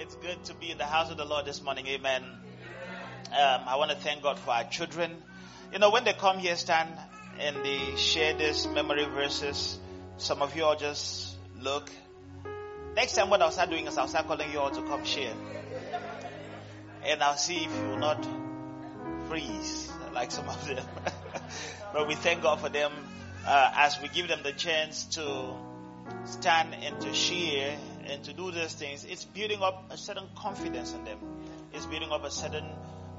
It's good to be in the house of the Lord this morning. Amen. Um, I want to thank God for our children. You know, when they come here, stand and they share these memory verses, some of you all just look. Next time, what I'll start doing is I'll start calling you all to come share. And I'll see if you will not freeze like some of them. but we thank God for them uh, as we give them the chance to stand and to share and to do these things. It's building up a certain confidence in them. It's building up a certain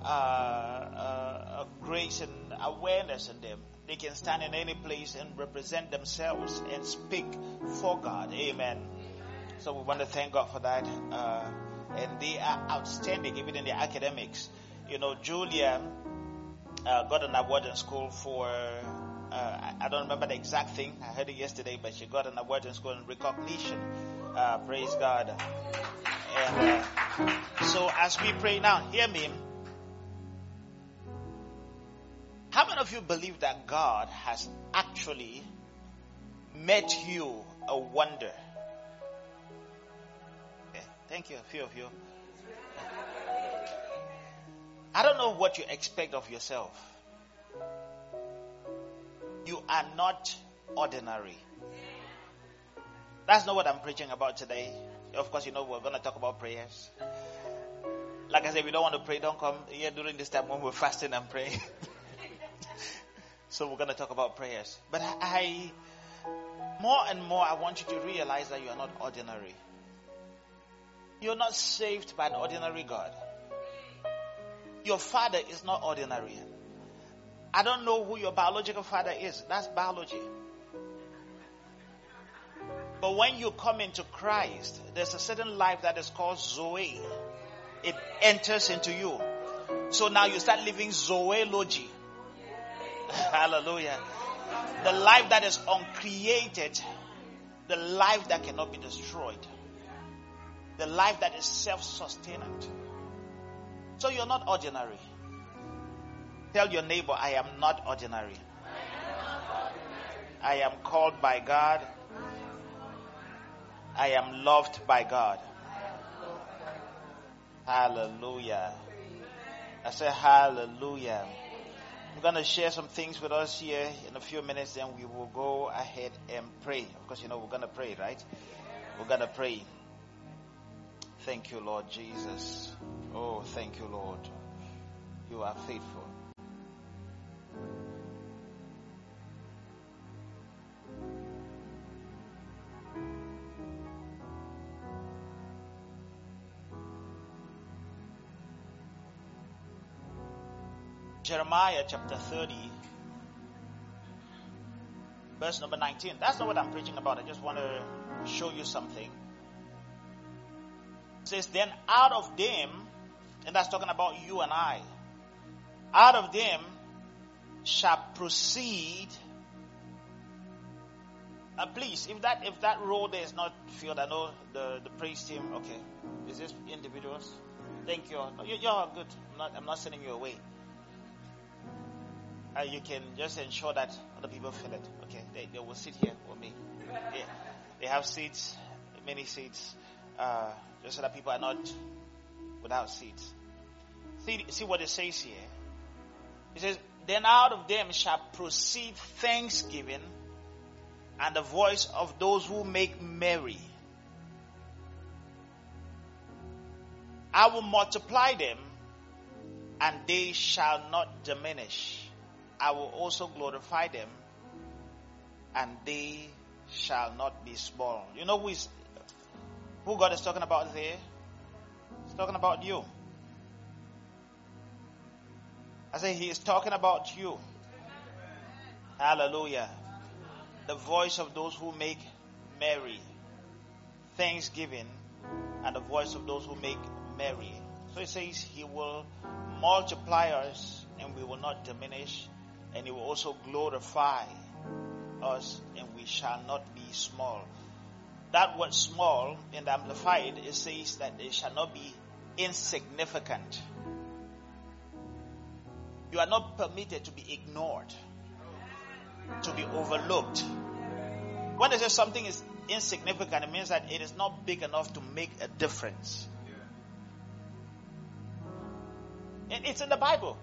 uh, uh, grace and awareness in them. They can stand in any place and represent themselves and speak for God. Amen. So we want to thank God for that. Uh, and they are outstanding even in the academics. You know, Julia uh, got an award in school for, uh, I don't remember the exact thing. I heard it yesterday, but she got an award in school in recognition. Uh, praise God. And uh, so as we pray now, hear me. How many of you believe that God has actually made you a wonder? Okay, thank you, a few of you. I don't know what you expect of yourself. You are not ordinary. That's not what I'm preaching about today. Of course, you know we're going to talk about prayers. Like I said, we don't want to pray. Don't come here during this time when we're fasting and praying. so we're going to talk about prayers. But I, more and more, I want you to realize that you are not ordinary. You're not saved by an ordinary God. Your father is not ordinary. I don't know who your biological father is. That's biology. But when you come into Christ, there's a certain life that is called Zoe. It enters into you. So now you start living Zoology. Hallelujah. The life that is uncreated, the life that cannot be destroyed, the life that is self sustainant. So you're not ordinary. Tell your neighbor, I am not ordinary. I am called by God. I am loved by God. Hallelujah. I say hallelujah. I'm going to share some things with us here in a few minutes, then we will go ahead and pray. Of course, you know we're going to pray, right? We're going to pray. Thank you, Lord Jesus. Oh, thank you, Lord. You are faithful. Jeremiah chapter 30, verse number 19. That's not what I'm preaching about. I just want to show you something. It says, Then out of them, and that's talking about you and I, out of them shall proceed. Uh, please, if that if that role there is not filled, I know the the praise team. Okay, is this individuals? Thank you. you you're good. I'm not I'm not sending you away uh, you can just ensure that other people fill it. Okay, they, they will sit here with me. They, they have seats, many seats, uh, just so that people are not without seats. See, see what it says here. It says, Then out of them shall proceed thanksgiving and the voice of those who make merry. I will multiply them and they shall not diminish. I will also glorify them, and they shall not be small. You know who is who God is talking about there? He's talking about you. I say he is talking about you. Hallelujah. The voice of those who make merry. Thanksgiving and the voice of those who make merry. So it says he will multiply us and we will not diminish and he will also glorify us, and we shall not be small. That word small the Amplified, it says that they shall not be insignificant. You are not permitted to be ignored, to be overlooked. When they say something is insignificant, it means that it is not big enough to make a difference. It's in the Bible.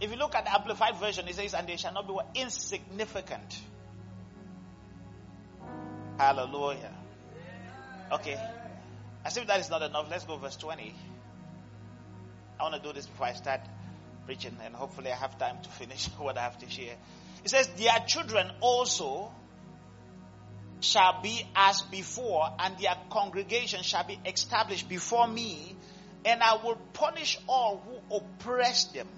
If you look at the Amplified Version, it says, and they shall not be insignificant. Hallelujah. Okay. As if that is not enough, let's go verse 20. I want to do this before I start preaching, and hopefully I have time to finish what I have to share. It says, Their children also shall be as before, and their congregation shall be established before me, and I will punish all who oppress them.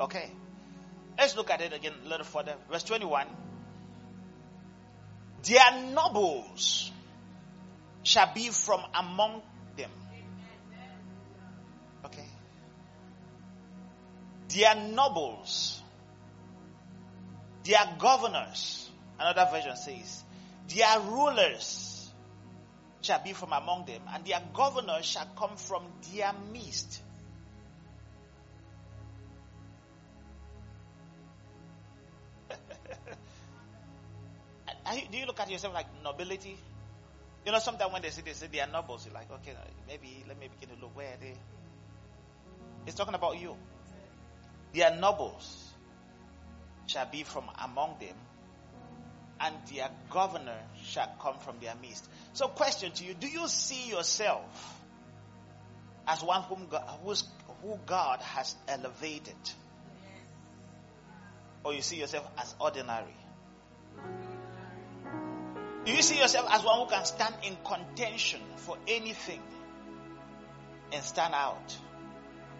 Okay. Let's look at it again a little further. Verse 21. Their nobles shall be from among them. Okay. Their nobles, their governors, another version says, their rulers shall be from among them, and their governors shall come from their midst. Do you look at yourself like nobility? You know, sometimes when they say they say they are nobles, you're like, okay, maybe let me begin to look where they. It's talking about you. Their nobles shall be from among them, and their governor shall come from their midst. So, question to you: Do you see yourself as one whom God, who God has elevated, or you see yourself as ordinary? Do you see yourself as one who can stand in contention for anything and stand out?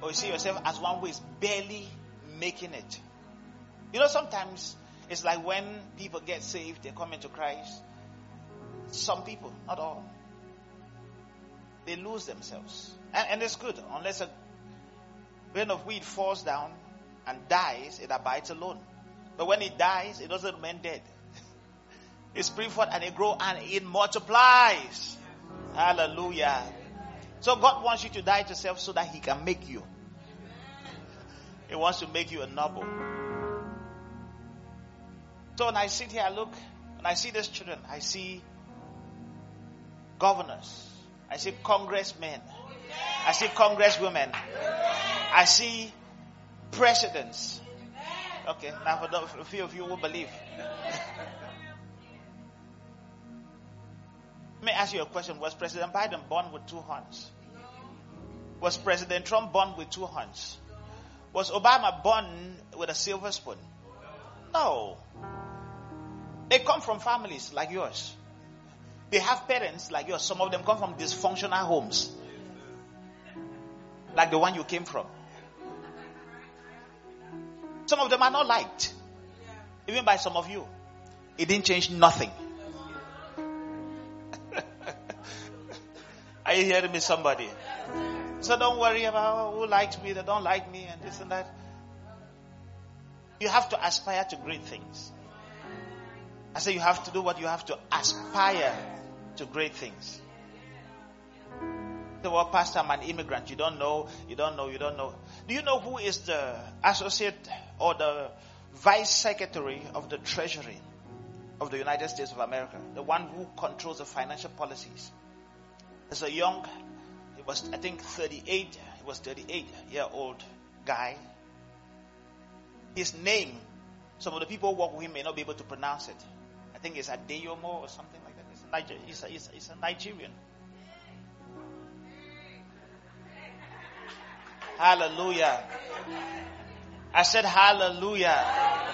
Or you see yourself as one who is barely making it? You know, sometimes it's like when people get saved, they come into Christ. Some people, not all, they lose themselves. And, and it's good, unless a grain of wheat falls down and dies, it abides alone. But when it dies, it doesn't remain dead. It springs forth and it grows and it multiplies. Hallelujah. So God wants you to die to self so that He can make you. He wants to make you a noble. So when I sit here, I look, and I see these children, I see governors, I see congressmen, I see congresswomen, I see presidents. Okay, now for a few of you will believe. Let me ask you a question. Was President Biden born with two horns? Was President Trump born with two horns? Was Obama born with a silver spoon? No. They come from families like yours. They have parents like yours. Some of them come from dysfunctional homes. Like the one you came from. Some of them are not liked. Even by some of you. It didn't change nothing. Are you hearing me, somebody? So don't worry about who likes me, they don't like me, and this and that. You have to aspire to great things. I say you have to do what you have to aspire to great things. The word pastor, I'm an immigrant. You don't know, you don't know, you don't know. Do you know who is the associate or the vice secretary of the treasury of the United States of America? The one who controls the financial policies. As a young, he was, I think, 38, he was 38 year old guy. His name, some of the people who work with him may not be able to pronounce it. I think it's Adeyemo or something like that. It's a, Niger- he's a, he's a, he's a Nigerian. Hallelujah. I said hallelujah.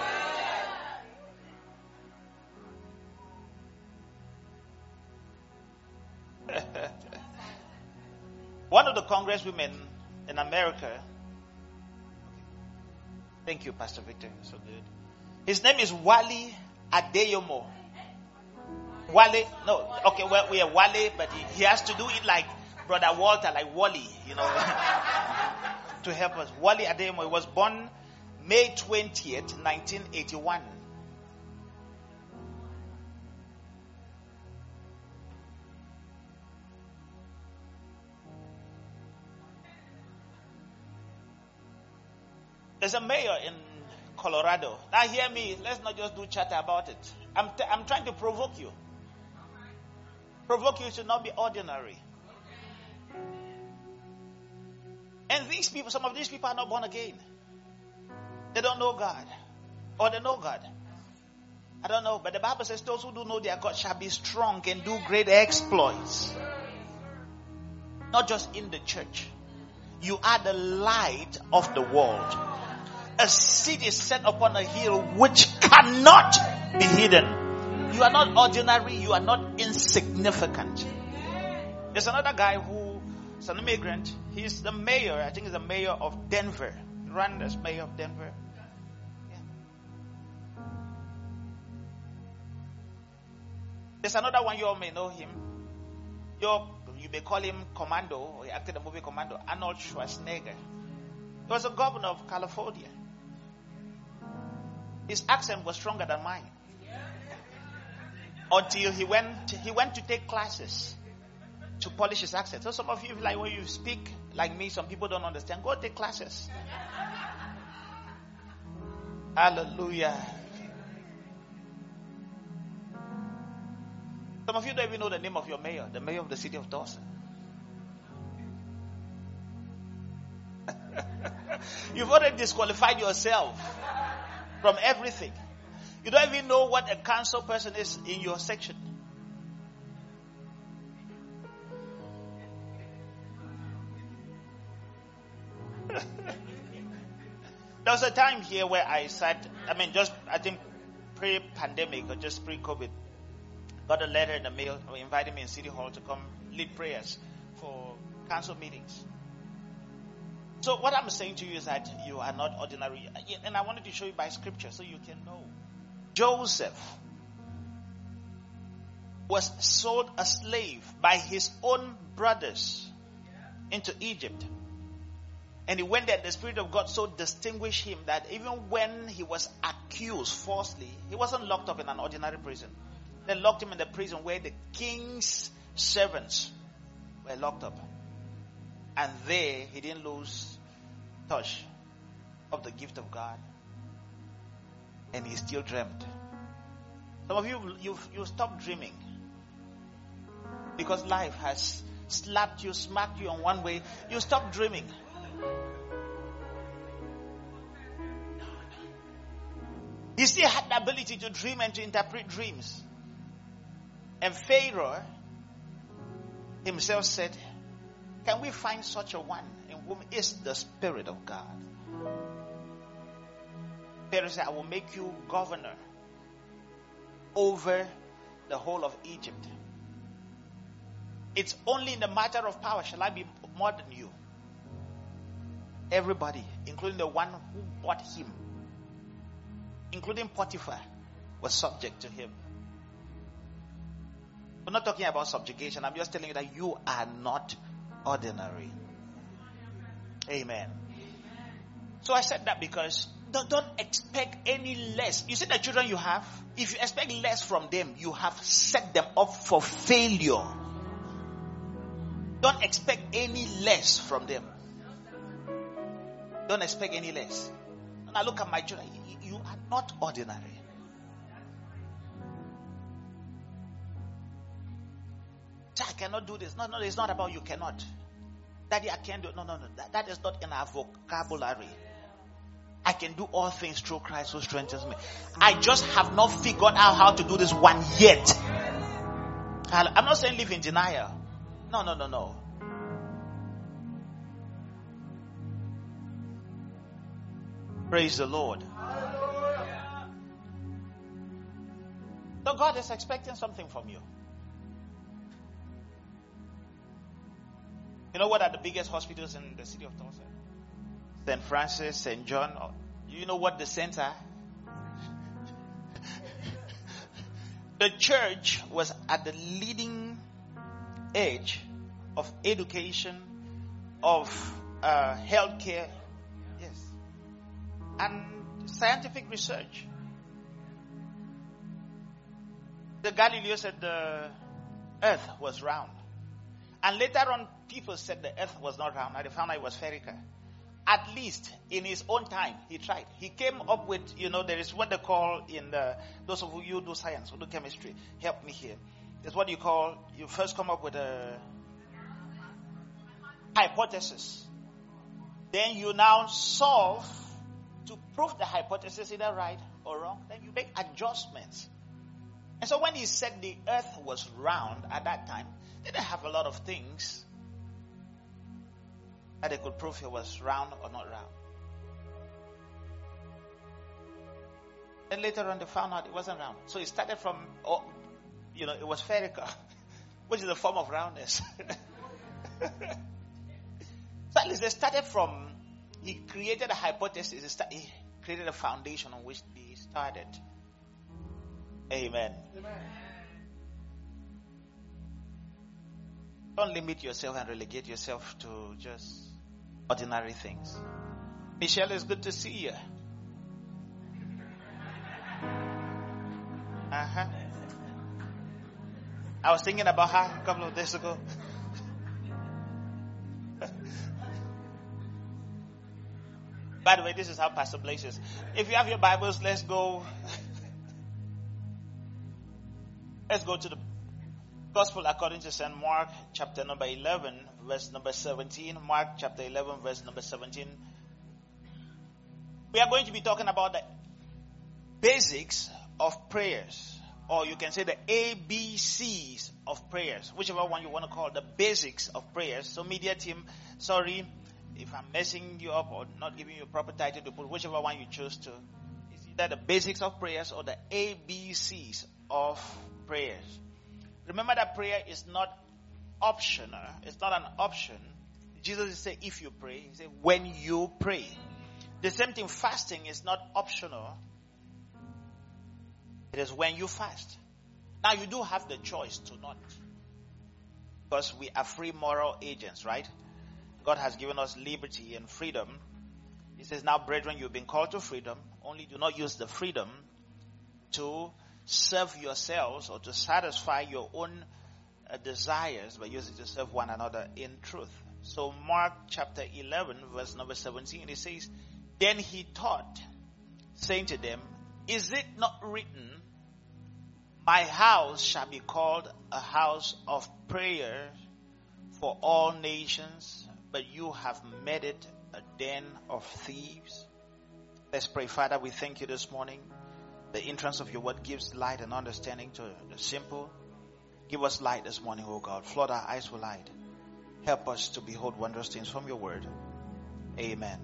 Congresswomen in America, thank you, Pastor Victor, so good. His name is Wale Adeyemo. Wale, no, okay, well, we are Wale, but he, he has to do it like Brother Walter, like Wally, you know, to help us. Wale Adeyemo was born May 20th, 1981. There's a mayor in Colorado. Now, hear me. Let's not just do chatter about it. I'm, t- I'm trying to provoke you. Provoke you to not be ordinary. And these people, some of these people are not born again. They don't know God. Or they know God. I don't know, but the Bible says those who do know their God shall be strong and do great exploits. Not just in the church. You are the light of the world. A city set upon a hill which cannot be hidden. You are not ordinary. You are not insignificant. There's another guy who is an immigrant. He's the mayor. I think he's the mayor of Denver. Ran as mayor of Denver. There's another one you all may know him. you you may call him Commando. He acted in the movie Commando. Arnold Schwarzenegger. He was a governor of California. His accent was stronger than mine. Until he went, he went to take classes to polish his accent. So some of you, like when you speak like me, some people don't understand. Go take classes. Hallelujah. Some of you don't even know the name of your mayor, the mayor of the city of Dawson. You've already disqualified yourself from everything. You don't even know what a council person is in your section. there was a time here where I sat, I mean, just, I think pre pandemic or just pre COVID, got a letter in the mail inviting me in City Hall to come lead prayers for council meetings. So what I'm saying to you is that you are not ordinary. And I wanted to show you by scripture so you can know. Joseph was sold a slave by his own brothers into Egypt. And he went there, the Spirit of God so distinguished him that even when he was accused falsely, he wasn't locked up in an ordinary prison. They locked him in the prison where the king's servants were locked up. And there he didn't lose touch of the gift of God. And he still dreamed. Some of you, you've, you stopped dreaming. Because life has slapped you, smacked you on one way. You stop dreaming. He still had the ability to dream and to interpret dreams. And Pharaoh himself said, Can we find such a one in whom is the Spirit of God? Pharaoh said, I will make you governor over the whole of Egypt. It's only in the matter of power shall I be more than you. Everybody, including the one who bought him, including Potiphar, was subject to him. I'm not talking about subjugation. I'm just telling you that you are not ordinary. Amen. So I said that because don't, don't, expect any less. You see the children you have? If you expect less from them, you have set them up for failure. Don't expect any less from them. Don't expect any less. Now look at my children. You are not ordinary. Cannot do this. No, no, it's not about you cannot. Daddy, I can't do it. No, no, no. That, that is not in our vocabulary. I can do all things through Christ who strengthens me. I just have not figured out how to do this one yet. I'm not saying live in denial. No, no, no, no. Praise the Lord. So God is expecting something from you. You know what are the biggest hospitals in the city of Tulsa? St. Francis, St. John. You know what the center? the church was at the leading edge of education, of uh, healthcare, yes, and scientific research. The Galileo said the earth was round. And later on, people said the earth was not round, and found out it was spherical. At least in his own time, he tried. He came up with, you know, there is what they call in the, those of you who do science, who do chemistry, help me here. There's what you call, you first come up with a hypothesis. then you now solve to prove the hypothesis either right or wrong. Then you make adjustments. And so when he said the earth was round at that time, they didn't have a lot of things that they could prove it was round or not round. Then later on, they found out it wasn't round. So it started from, oh, you know, it was spherical, which is a form of roundness. so at least they started from, he created a hypothesis, he created a foundation on which he started. Amen. Amen. Don't limit yourself and relegate yourself to just ordinary things. Michelle, it's good to see you. Uh huh. I was thinking about her a couple of days ago. By the way, this is how Pastor Blaise is. If you have your Bibles, let's go. let's go to the Gospel according to St. Mark, chapter number 11, verse number 17. Mark, chapter 11, verse number 17. We are going to be talking about the basics of prayers, or you can say the ABCs of prayers, whichever one you want to call the basics of prayers. So, media team, sorry if I'm messing you up or not giving you a proper title to put, whichever one you choose to. Is either the basics of prayers or the ABCs of prayers. Remember that prayer is not optional. It's not an option. Jesus said, if you pray, he said, when you pray. The same thing, fasting is not optional. It is when you fast. Now you do have the choice to not. Because we are free moral agents, right? God has given us liberty and freedom. He says, now brethren, you've been called to freedom. Only do not use the freedom to serve yourselves or to satisfy your own uh, desires, but use it to serve one another in truth. So Mark chapter 11 verse number 17, it says, Then he taught, saying to them, Is it not written, my house shall be called a house of prayer for all nations, but you have made it a den of thieves. Let's pray. Father, we thank you this morning. The entrance of your word gives light and understanding to the simple. Give us light this morning, O God. Flood our eyes with light. Help us to behold wondrous things from your word. Amen.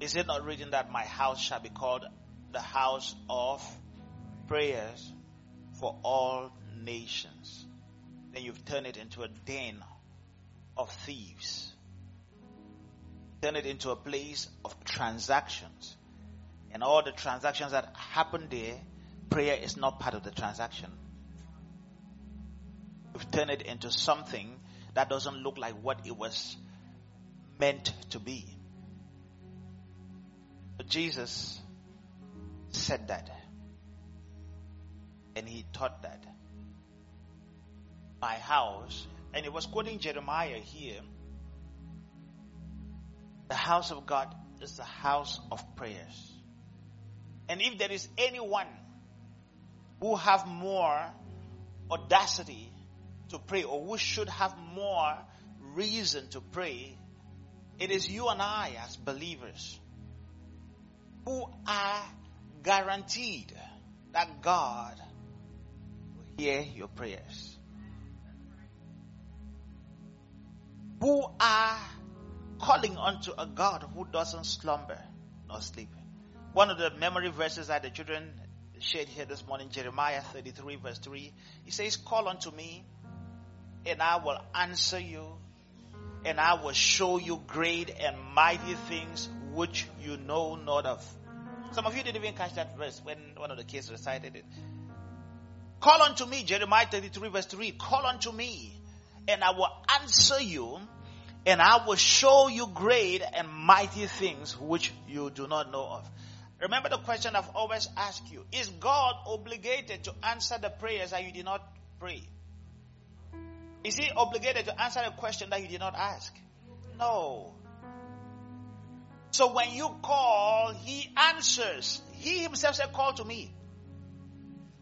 Is it not written that my house shall be called the house of prayers for all nations. Then you've turned it into a den of thieves. Turn it into a place of transactions. And all the transactions that happen there, prayer is not part of the transaction. We've turned it into something that doesn't look like what it was meant to be. But Jesus said that. And he taught that. My house, and he was quoting Jeremiah here. The house of God is the house of prayers. And if there is anyone who have more audacity to pray or who should have more reason to pray, it is you and I as believers who are guaranteed that God will hear your prayers. Who are calling unto a God who doesn't slumber nor sleep. One of the memory verses that the children shared here this morning, Jeremiah 33 verse 3, he says, call unto me and I will answer you and I will show you great and mighty things which you know not of. Some of you didn't even catch that verse when one of the kids recited it. Call unto me, Jeremiah 33 verse 3. Call unto me and I will answer you and I will show you great and mighty things which you do not know of. Remember the question I've always asked you. Is God obligated to answer the prayers that you did not pray? Is he obligated to answer a question that you did not ask? No. So when you call, he answers. He himself said, call to me.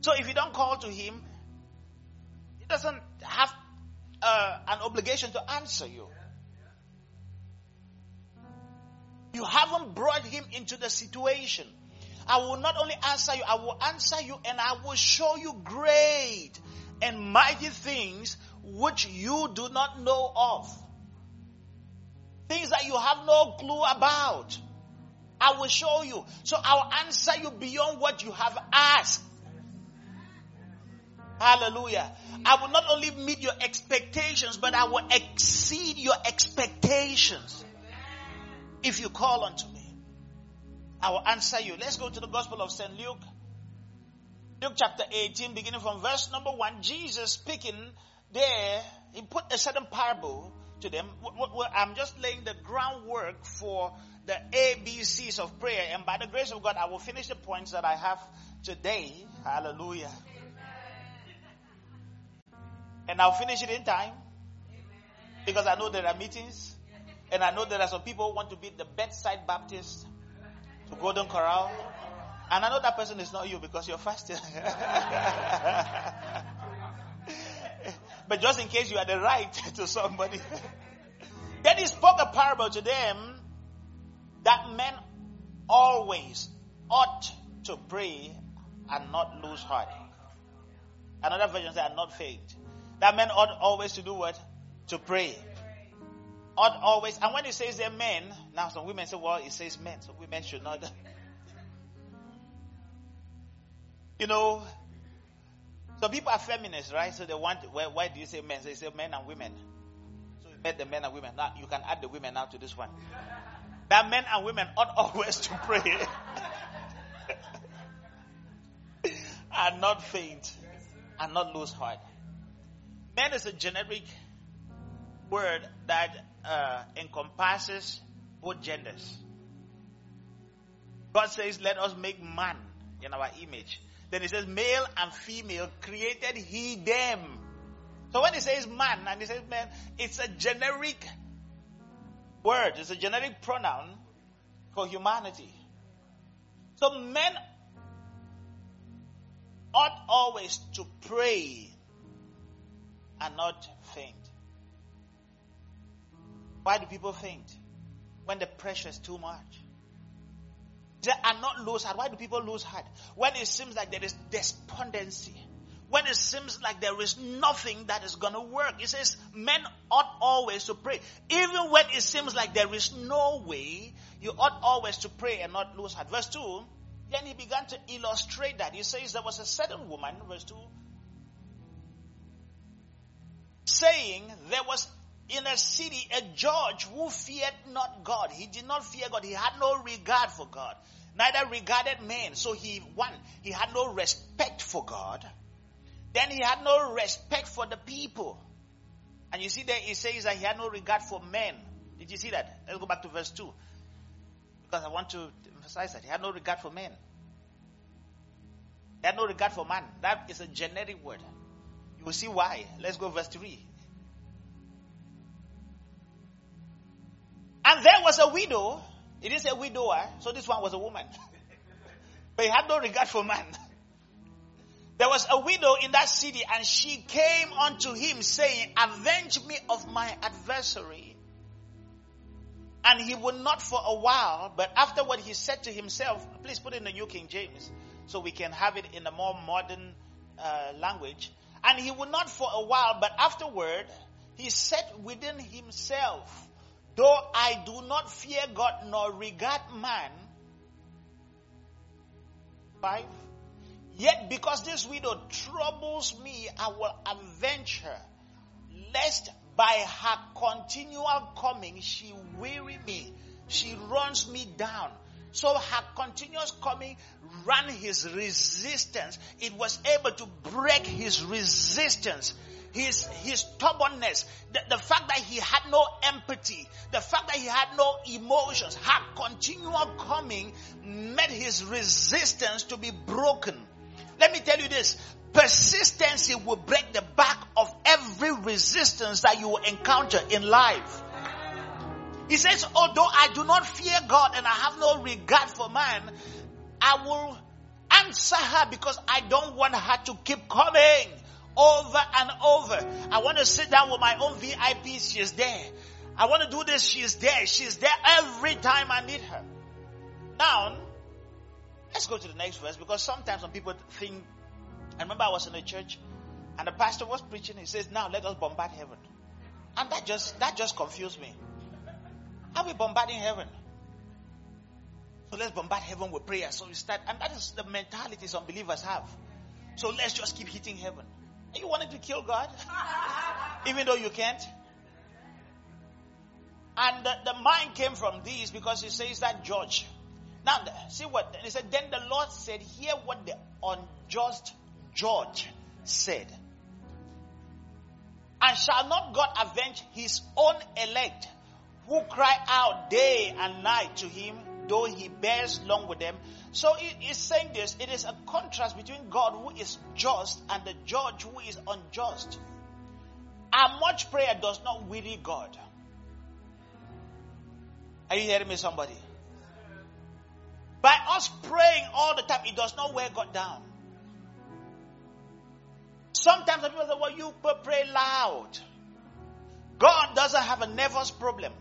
So if you don't call to him, he doesn't have uh, an obligation to answer you. You haven't brought him into the situation. I will not only answer you, I will answer you and I will show you great and mighty things which you do not know of. Things that you have no clue about. I will show you. So I'll answer you beyond what you have asked. Hallelujah. I will not only meet your expectations, but I will exceed your expectations. If you call unto me, I will answer you. Let's go to the Gospel of St. Luke. Luke chapter 18, beginning from verse number 1. Jesus speaking there, he put a certain parable to them. I'm just laying the groundwork for the ABCs of prayer. And by the grace of God, I will finish the points that I have today. Hallelujah. And I'll finish it in time. Because I know there are meetings. And I know there are some people who want to be the bedside Baptist to Golden Corral. And I know that person is not you because you're fasting. but just in case you are the right to somebody. then he spoke a parable to them that men always ought to pray and not lose heart. Another version says, and not faint. That men ought always to do what? To pray. Ought always. And when it says they're men, now some women say, well, it says men, so women should not. you know, some people are feminists, right? So they want, why, why do you say men? So they say men and women. So you met the men and women. Now you can add the women now to this one. That men and women ought always to pray and not faint and not lose heart. Men is a generic word that uh, encompasses both genders. God says, Let us make man in our image. Then he says, Male and female created he them. So when he says man and he says man, it's a generic word, it's a generic pronoun for humanity. So men ought always to pray and not faint. Why do people faint? When the pressure is too much. They are not lose heart. Why do people lose heart? When it seems like there is despondency. When it seems like there is nothing that is going to work. It says men ought always to pray. Even when it seems like there is no way, you ought always to pray and not lose heart. Verse 2, then he began to illustrate that. He says there was a certain woman, verse 2, saying there was in a city a judge who feared not God. He did not fear God. He had no regard for God. Neither regarded men. So he, one, he had no respect for God. Then he had no respect for the people. And you see there it says that he had no regard for men. Did you see that? Let's go back to verse 2. Because I want to emphasize that. He had no regard for men. He had no regard for man. That is a generic word. You will see why. Let's go verse 3. And there was a widow. It is a widower, so this one was a woman. but he had no regard for man. There was a widow in that city, and she came unto him, saying, Avenge me of my adversary. And he would not for a while, but afterward he said to himself, Please put in the New King James so we can have it in a more modern uh, language. And he would not for a while, but afterward he said within himself, Though I do not fear God nor regard man, five, yet because this widow troubles me, I will avenge her, lest by her continual coming she weary me, she runs me down. So her continuous coming ran his resistance. It was able to break his resistance his, his stubbornness, the, the fact that he had no empathy, the fact that he had no emotions, her continual coming made his resistance to be broken. Let me tell you this, persistency will break the back of every resistance that you will encounter in life. He says, although I do not fear God and I have no regard for man, I will answer her because I don't want her to keep coming over and over. I want to sit down with my own VIPs. She's there. I want to do this. She's there. She's there every time I need her. Now, let's go to the next verse because sometimes when people think, I remember I was in a church and the pastor was preaching. He says, now let us bombard heaven. And that just, that just confused me. Are we bombarding heaven? So let's bombard heaven with prayer. So we start, and that is the mentality some believers have. So let's just keep hitting heaven. And you wanted to kill God, even though you can't. And the, the mind came from these because he says that judge. Now, see what he said. Then the Lord said, "Hear what the unjust judge said." And shall not God avenge his own elect who cry out day and night to him, though he bears long with them? So he is saying this. It is a contrast between God who is just and the judge who is unjust. Our much prayer does not weary God. Are you hearing me, somebody? By us praying all the time, it does not wear God down. Sometimes people say, well, you pray loud. God doesn't have a nervous problem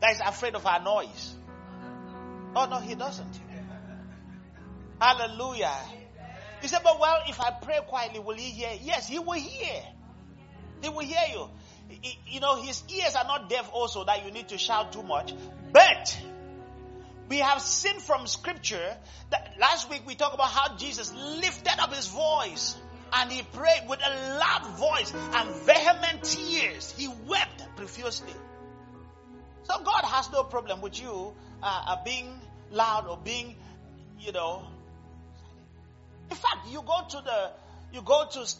that is afraid of our noise. Oh, no, He doesn't. Hallelujah. He said, but well, if I pray quietly, will He hear? Yes, He will hear. He will hear you. You know, His ears are not deaf also that you need to shout too much. But we have seen from scripture that last week we talked about how Jesus lifted up his voice and he prayed with a loud voice and vehement tears. He wept profusely. So God has no problem with you uh, uh, being loud or being, you know. In fact, you go to the, you go to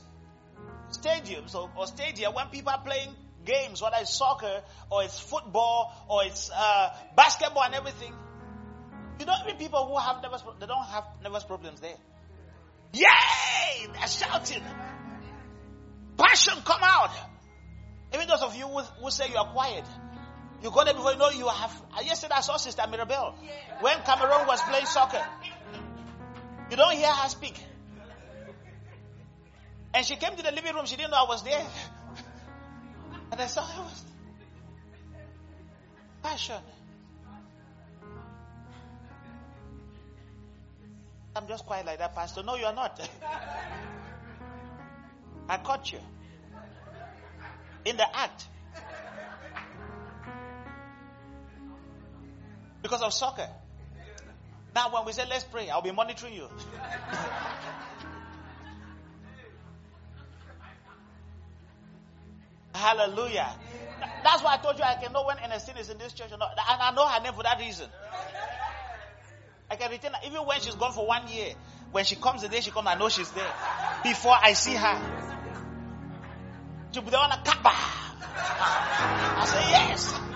stadiums or, or stadia when people are playing games, whether it's soccer or it's football or it's uh, basketball and everything. You don't meet people who have nervous, they don't have nervous problems there. Yay! They're shouting. Passion come out. Even those of you who, who say you are quiet. You got it before you know you have. Uh, yesterday I saw Sister Mirabelle when Cameroon was playing soccer. You don't hear her speak. And she came to the living room. She didn't know I was there. And I saw her was passion. I'm just quiet like that, Pastor. No, you are not. I caught you in the act because of soccer. Now, when we say let's pray, I'll be monitoring you. Hallelujah. That's why I told you I can know when Ernestine is in this church or not. And I know her name for that reason. I can retain her. Even when she's gone for one year. When she comes the day she comes, I know she's there. Before I see her. She'll be the one kappa. I say yes.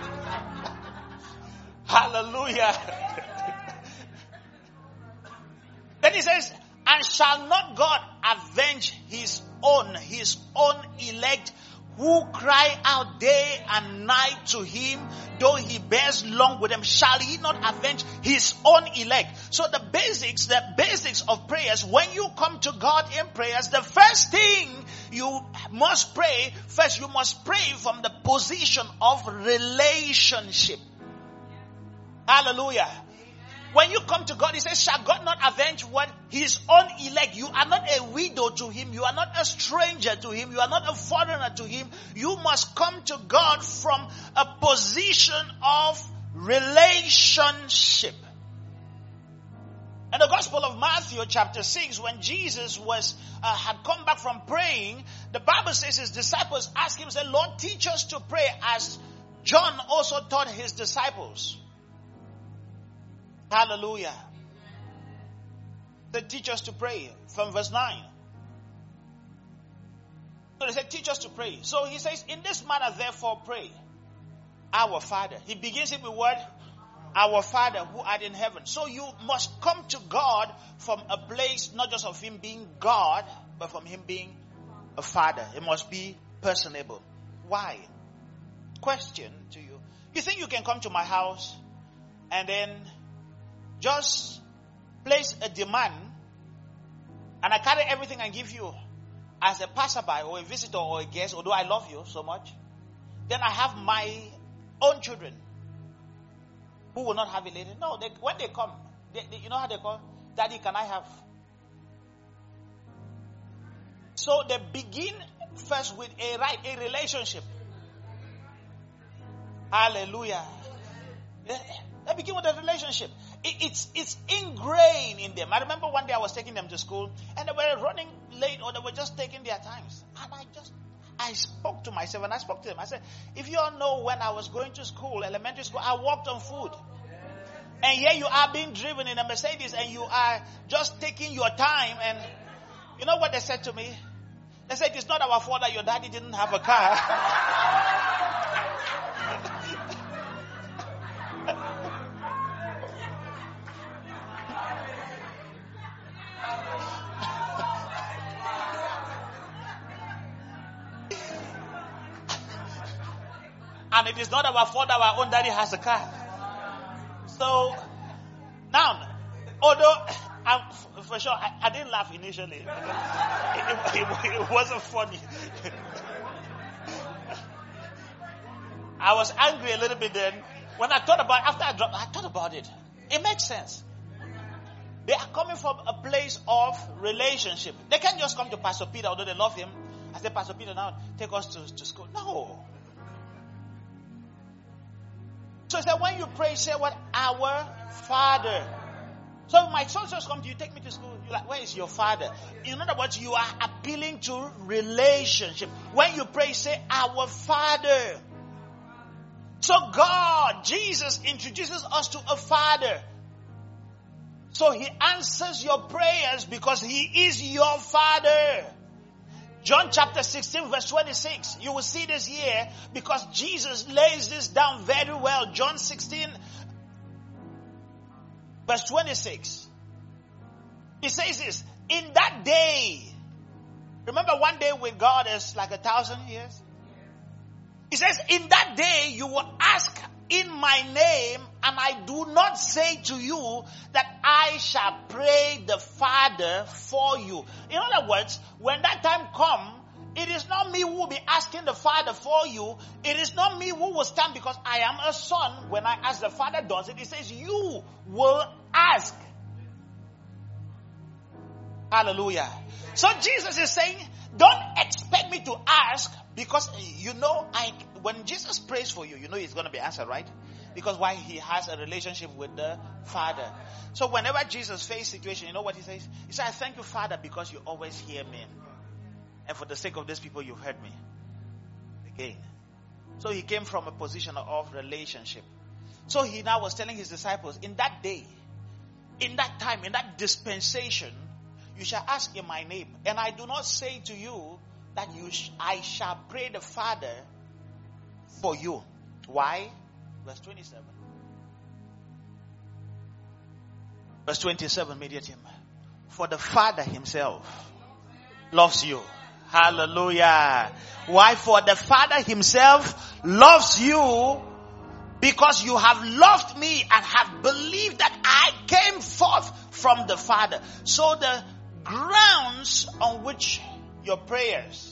Hallelujah. then he says, and shall not God avenge his own, his own elect who cry out day and night to him, though he bears long with them, shall he not avenge his own elect? So the basics, the basics of prayers, when you come to God in prayers, the first thing you must pray, first you must pray from the position of relationship. Hallelujah. When you come to God, He says, Shall God not avenge what His own elect? You are not a widow to Him. You are not a stranger to Him. You are not a foreigner to Him. You must come to God from a position of relationship. In the Gospel of Matthew, chapter 6, when Jesus was uh, had come back from praying, the Bible says his disciples asked him, say, Lord, teach us to pray as John also taught his disciples. Hallelujah. They teach us to pray from verse 9. So they said, teach us to pray. So he says, in this manner, therefore, pray. Our Father. He begins it with what? Our Father who art in heaven. So you must come to God from a place not just of Him being God, but from Him being a Father. It must be personable. Why? Question to you. You think you can come to my house and then just place a demand and I carry everything I give you as a passerby or a visitor or a guest, although I love you so much, then I have my own children who will not have a lady. No, they, when they come, they, they, you know how they call? Daddy, can I have? So they begin first with a right, a relationship. Hallelujah. They begin with a relationship. It, it's, it's ingrained in them. I remember one day I was taking them to school and they were running late or they were just taking their times. And I just, I spoke to myself and I spoke to them. I said, if you all know when I was going to school, elementary school, I walked on food. And here you are being driven in a Mercedes and you are just taking your time. And you know what they said to me? They said, it's not our fault that your daddy didn't have a car. and it is not our fault that our own daddy has a car. So, now, although I'm, for sure, I, I, didn't laugh initially. It, it, it, it wasn't funny. I was angry a little bit then. When I thought about after I dropped, I thought about it. It makes sense. They are coming from a place of relationship. They can't just come to Pastor Peter, although they love him. I said, Pastor Peter, now take us to, to school. No. So he said, when you pray, say what? Our Father. So my son just come to you, take me to school. You're like, where is your father? In other words, you are appealing to relationship. When you pray, say, our Father. So God, Jesus introduces us to a Father. So He answers your prayers because He is your Father. John chapter 16 verse 26. You will see this here because Jesus lays this down very well. John 16 verse 26. He says this, in that day, remember one day with God is like a thousand years? He says, in that day you will ask in my name and I do not say to you that I shall pray the Father for you. In other words, when that time come, it is not me who will be asking the Father for you. It is not me who will stand because I am a son. When I ask the Father does it, He says you will ask. Hallelujah. So Jesus is saying, don't expect me to ask because you know I when Jesus prays for you, you know he's going to be answered, right? Because why? He has a relationship with the Father. So whenever Jesus faced situation, you know what he says? He said, I thank you, Father, because you always hear me. And for the sake of these people, you've heard me. Again. So he came from a position of relationship. So he now was telling his disciples, in that day, in that time, in that dispensation, you shall ask in my name. And I do not say to you that you sh- I shall pray the Father for you. Why? Verse 27. Verse 27, media team. For the Father Himself loves you. Hallelujah. Why? For the Father Himself loves you because you have loved me and have believed that I came forth from the Father. So the grounds on which your prayers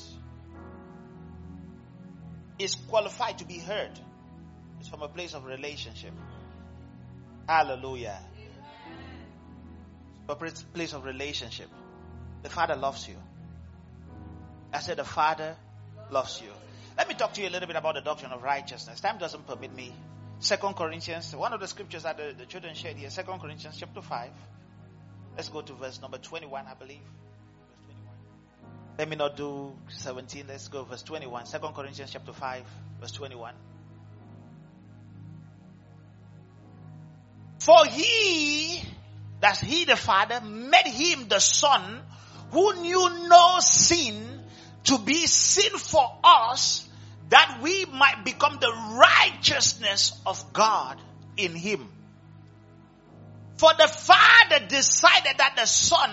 is qualified to be heard is from a place of relationship. Hallelujah. A place of relationship. The Father loves you. I said the Father loves you. Let me talk to you a little bit about the doctrine of righteousness. Time doesn't permit me. Second Corinthians, one of the scriptures that the, the children shared here, Second Corinthians chapter 5. Let's go to verse number 21, I believe. Verse 21. Let me not do 17. Let's go verse 21. Second Corinthians chapter 5, verse 21. For he, that's he the Father, made him the Son who knew no sin to be sin for us that we might become the righteousness of God in him. For the Father decided that the Son,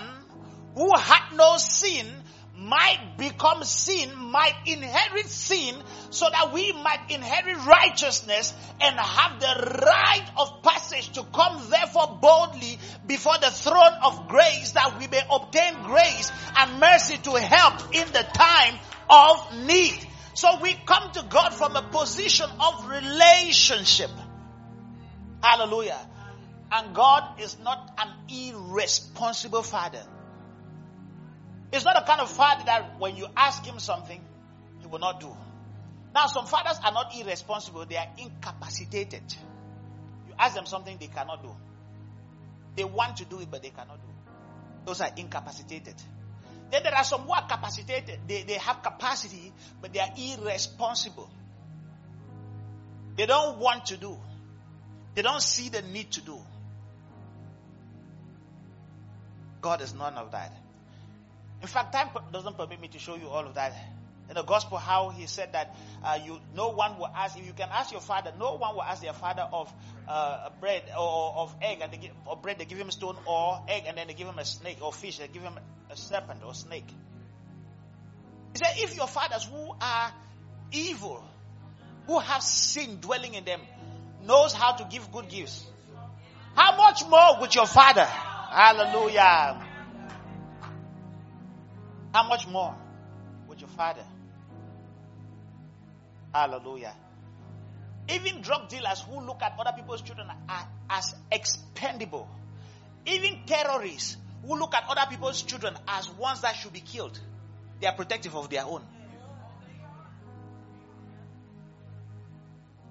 who had no sin, might become sin, might inherit sin, so that we might inherit righteousness and have the right of passage to come therefore boldly before the throne of grace that we may obtain grace and mercy to help in the time of need. So we come to God from a position of relationship. Hallelujah. And God is not an irresponsible father. He's not a kind of father that when you ask him something, he will not do. Now, some fathers are not irresponsible, they are incapacitated. You ask them something they cannot do. They want to do it, but they cannot do. Those are incapacitated. Then there are some who are capacitated. They, they have capacity, but they are irresponsible. They don't want to do. They don't see the need to do. God is none of that. In fact, time doesn't permit me to show you all of that. In the gospel, how he said that uh, you, no one will ask, if you can ask your father, no one will ask their father of uh, bread or of egg, and they give, or bread, they give him stone, or egg, and then they give him a snake, or fish, they give him a serpent or snake. He said, if your fathers who are evil, who have sin dwelling in them, knows how to give good gifts, how much more would your father? Hallelujah. How much more with your father? Hallelujah. Even drug dealers who look at other people's children are, as expendable. Even terrorists who look at other people's children as ones that should be killed. They are protective of their own.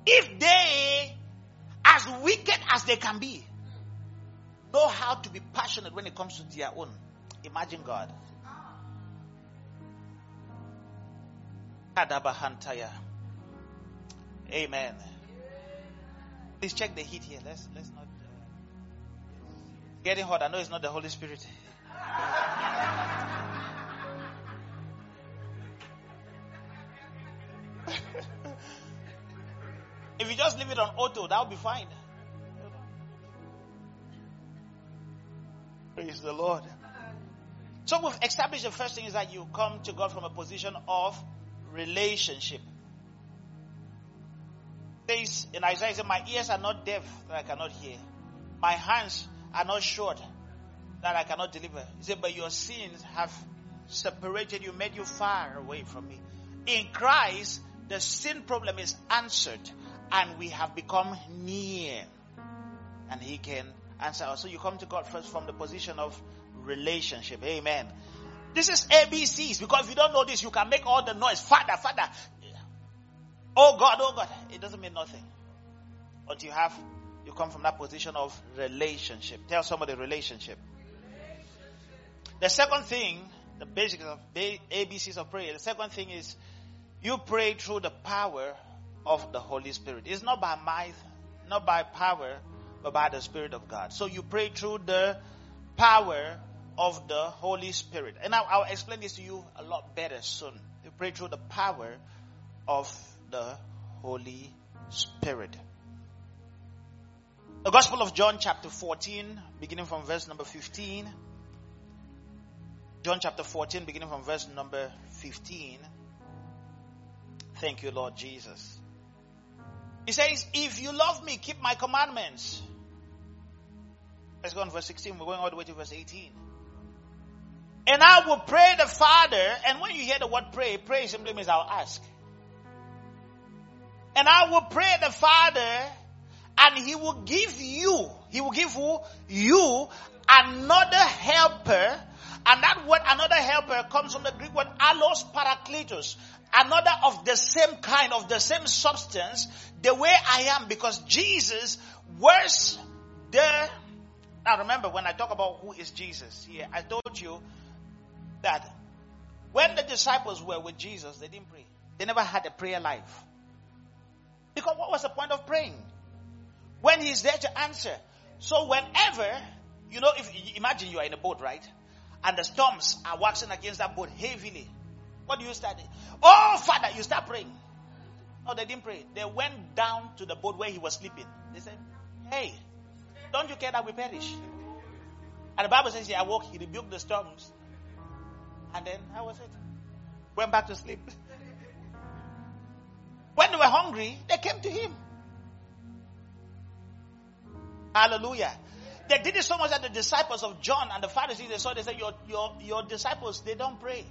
If they, as wicked as they can be, know how to be passionate when it comes to their own, imagine God. Amen. Please check the heat here. Let's let's not uh, getting hot. I know it's not the Holy Spirit. if you just leave it on auto, that'll be fine. Praise the Lord. So we've established the first thing is that you come to God from a position of relationship. Says in Isaiah, says, My ears are not deaf that I cannot hear. My hands are not short that I cannot deliver. He said, But your sins have separated you, made you far away from me. In Christ, the sin problem is answered and we have become near. And He can answer us. So you come to God first from the position of relationship. Amen. This is ABCs because if you don't know this, you can make all the noise. Father, Father. Oh God, oh God. It doesn't mean nothing. But you have, you come from that position of relationship. Tell somebody relationship. The second thing, the basics of ABCs of prayer, the second thing is you pray through the power of the Holy Spirit. It's not by might, not by power, but by the Spirit of God. So you pray through the power of the Holy Spirit. And I'll explain this to you a lot better soon. You pray through the power of the Holy Spirit. The Gospel of John, chapter 14, beginning from verse number 15. John chapter 14, beginning from verse number 15. Thank you, Lord Jesus. He says, If you love me, keep my commandments. Let's go on verse 16. We're going all the way to verse 18. And I will pray the Father. And when you hear the word pray, pray simply means I'll ask. And I will pray the Father and he will give you, he will give? You another helper. And that word another helper comes from the Greek word allos parakletos. Another of the same kind, of the same substance, the way I am, because Jesus was the now remember when I talk about who is Jesus here, I told you that when the disciples were with Jesus, they didn't pray. They never had a prayer life. Because what was the point of praying? When he's there to answer. So whenever, you know, if imagine you are in a boat, right? And the storms are waxing against that boat heavily. What do you start? Oh, Father, you start praying. No, they didn't pray. They went down to the boat where he was sleeping. They said, Hey, don't you care that we perish? And the Bible says he awoke, he rebuked the storms, and then, how was it? Went back to sleep. when they were hungry, they came to him. Hallelujah. They did it so much that the disciples of John and the Pharisees, they saw, they said, your, your, your disciples, they don't pray.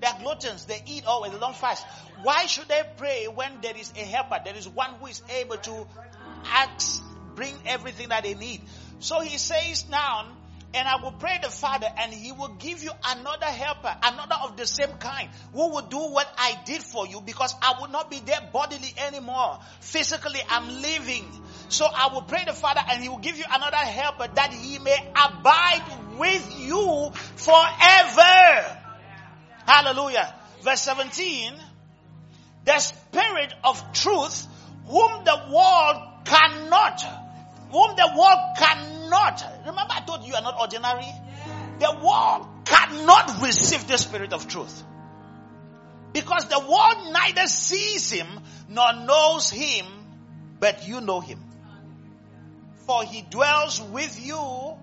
They are gluttons. They eat always. They don't fast. Why should they pray when there is a helper? There is one who is able to ask, bring everything that they need. So he says now, and I will pray the Father, and He will give you another helper, another of the same kind, who will do what I did for you because I will not be there bodily anymore. Physically, I'm leaving. So I will pray the Father, and He will give you another helper that He may abide with you forever. Hallelujah. Verse 17 The Spirit of truth, whom the world cannot, whom the world cannot. Remember, I told you you are not ordinary. The world cannot receive the Spirit of truth. Because the world neither sees him nor knows him, but you know him. For he dwells with you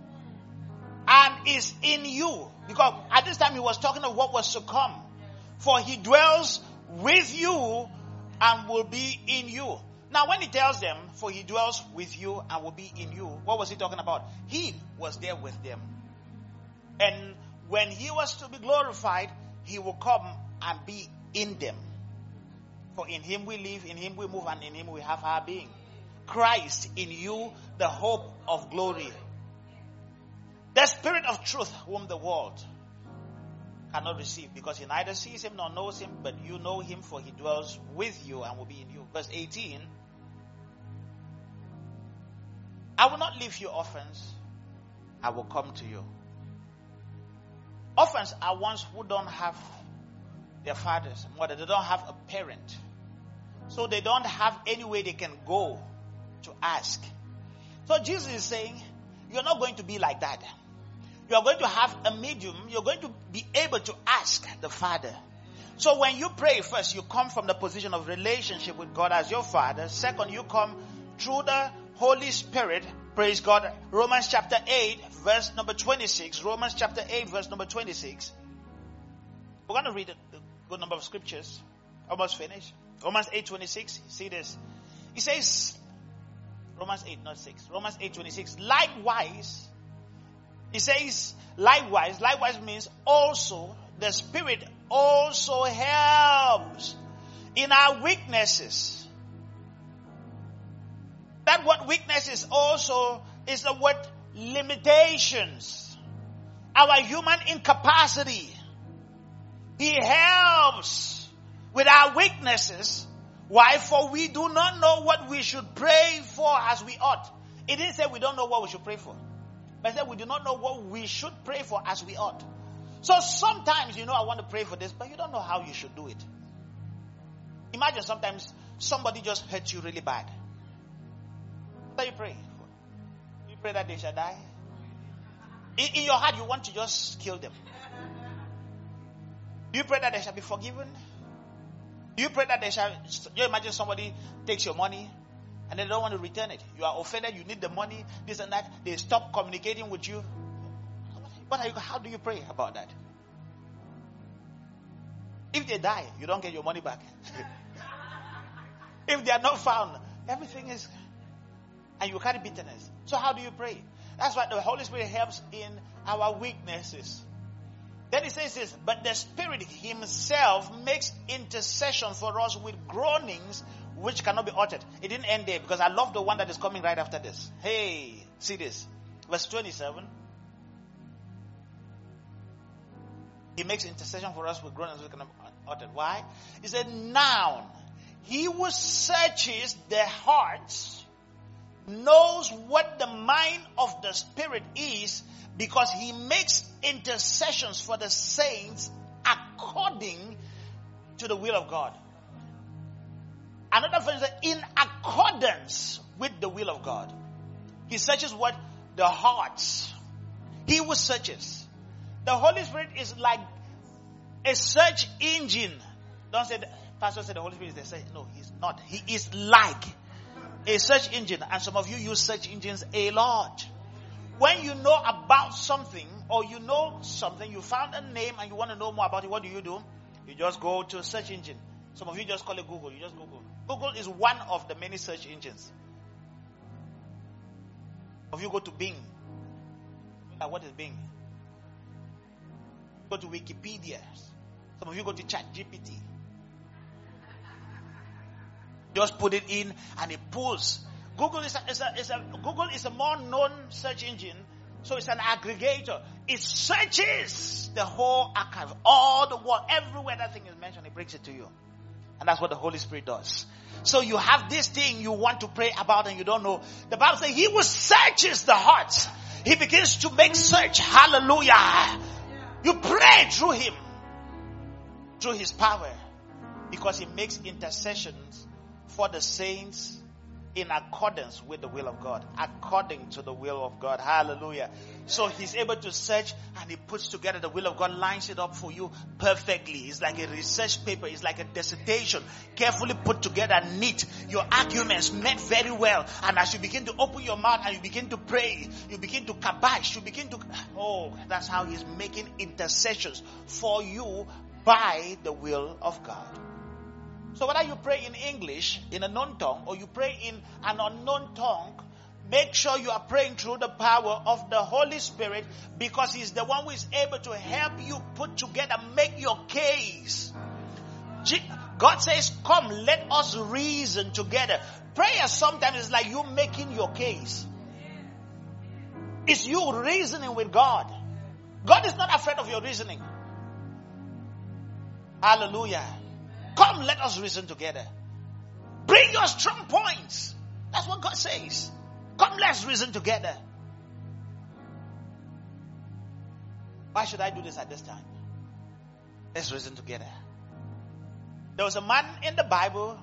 and is in you. Because at this time he was talking of what was to come. For he dwells with you and will be in you. Now, when he tells them, for he dwells with you and will be in you, what was he talking about? He was there with them. And when he was to be glorified, he will come and be in them. For in him we live, in him we move, and in him we have our being. Christ in you, the hope of glory. The Spirit of truth, whom the world cannot receive, because he neither sees him nor knows him, but you know him, for he dwells with you and will be in you. Verse 18 I will not leave you orphans, I will come to you. Orphans are ones who don't have their fathers, mother, they don't have a parent. So they don't have any way they can go to ask. So Jesus is saying, You're not going to be like that. You are going to have a medium. You're going to be able to ask the Father. So when you pray first, you come from the position of relationship with God as your Father. Second, you come through the Holy Spirit. Praise God. Romans chapter 8, verse number 26. Romans chapter 8, verse number 26. We're going to read a good number of scriptures. Almost finished. Romans 8, 26. See this. He says, Romans 8, not 6. Romans 8, 26. Likewise, he says, likewise, likewise means also, the Spirit also helps in our weaknesses. That word weakness is also is the word limitations. Our human incapacity. He helps with our weaknesses. Why? For we do not know what we should pray for as we ought. It didn't say we don't know what we should pray for. But said we do not know what we should pray for as we ought. So sometimes, you know, I want to pray for this, but you don't know how you should do it. Imagine sometimes somebody just hurt you really bad. What you for? You pray that they shall die? In, in your heart, you want to just kill them. Do you pray that they shall be forgiven? Do you pray that they shall? You imagine somebody takes your money and they don't want to return it. You are offended, you need the money, this and that. They stop communicating with you. What you, how do you pray about that? If they die, you don't get your money back. if they are not found, everything is, and you carry bitterness. So how do you pray? That's why the Holy Spirit helps in our weaknesses. Then he says this, but the Spirit Himself makes intercession for us with groanings which cannot be uttered. It didn't end there because I love the one that is coming right after this. Hey, see this. Verse 27. He makes intercession for us with groanings which cannot be uttered. Why? He said, Now, he who searches the hearts knows what the mind of the Spirit is because he makes intercessions for the saints according to the will of God. Another verse in accordance with the will of God. He searches what? The hearts. He who searches. The Holy Spirit is like a search engine. Don't say, the, Pastor said the Holy Spirit is the search. No, he's not. He is like a search engine. And some of you use search engines a lot. When you know about something or you know something, you found a name and you want to know more about it, what do you do? You just go to a search engine. Some of you just call it Google. You just Google. Google is one of the many search engines. If you go to Bing, what is Bing? Go to Wikipedia. Some of you go to Chat GPT. Just put it in and it pulls. Google is a, is a, is a Google is a more known search engine, so it's an aggregator. It searches the whole archive, all the world, everywhere that thing is mentioned, it brings it to you. And that's what the Holy Spirit does. So you have this thing you want to pray about and you don't know. The Bible says he who searches the hearts. He begins to make search. Hallelujah. You pray through him. Through his power. Because he makes intercessions for the saints in accordance with the will of God. According to the will of God. Hallelujah. So he's able to search and he puts together the will of God, lines it up for you perfectly. It's like a research paper. It's like a dissertation. Carefully put together, neat. Your arguments met very well. And as you begin to open your mouth and you begin to pray, you begin to kabash, you begin to, oh, that's how he's making intercessions for you by the will of God. So whether you pray in English, in a known tongue, or you pray in an unknown tongue, make sure you are praying through the power of the Holy Spirit because He's the one who is able to help you put together, make your case. God says, come, let us reason together. Prayer sometimes is like you making your case. It's you reasoning with God. God is not afraid of your reasoning. Hallelujah. Come, let us reason together. Bring your strong points. That's what God says. Come, let's reason together. Why should I do this at this time? Let's reason together. There was a man in the Bible.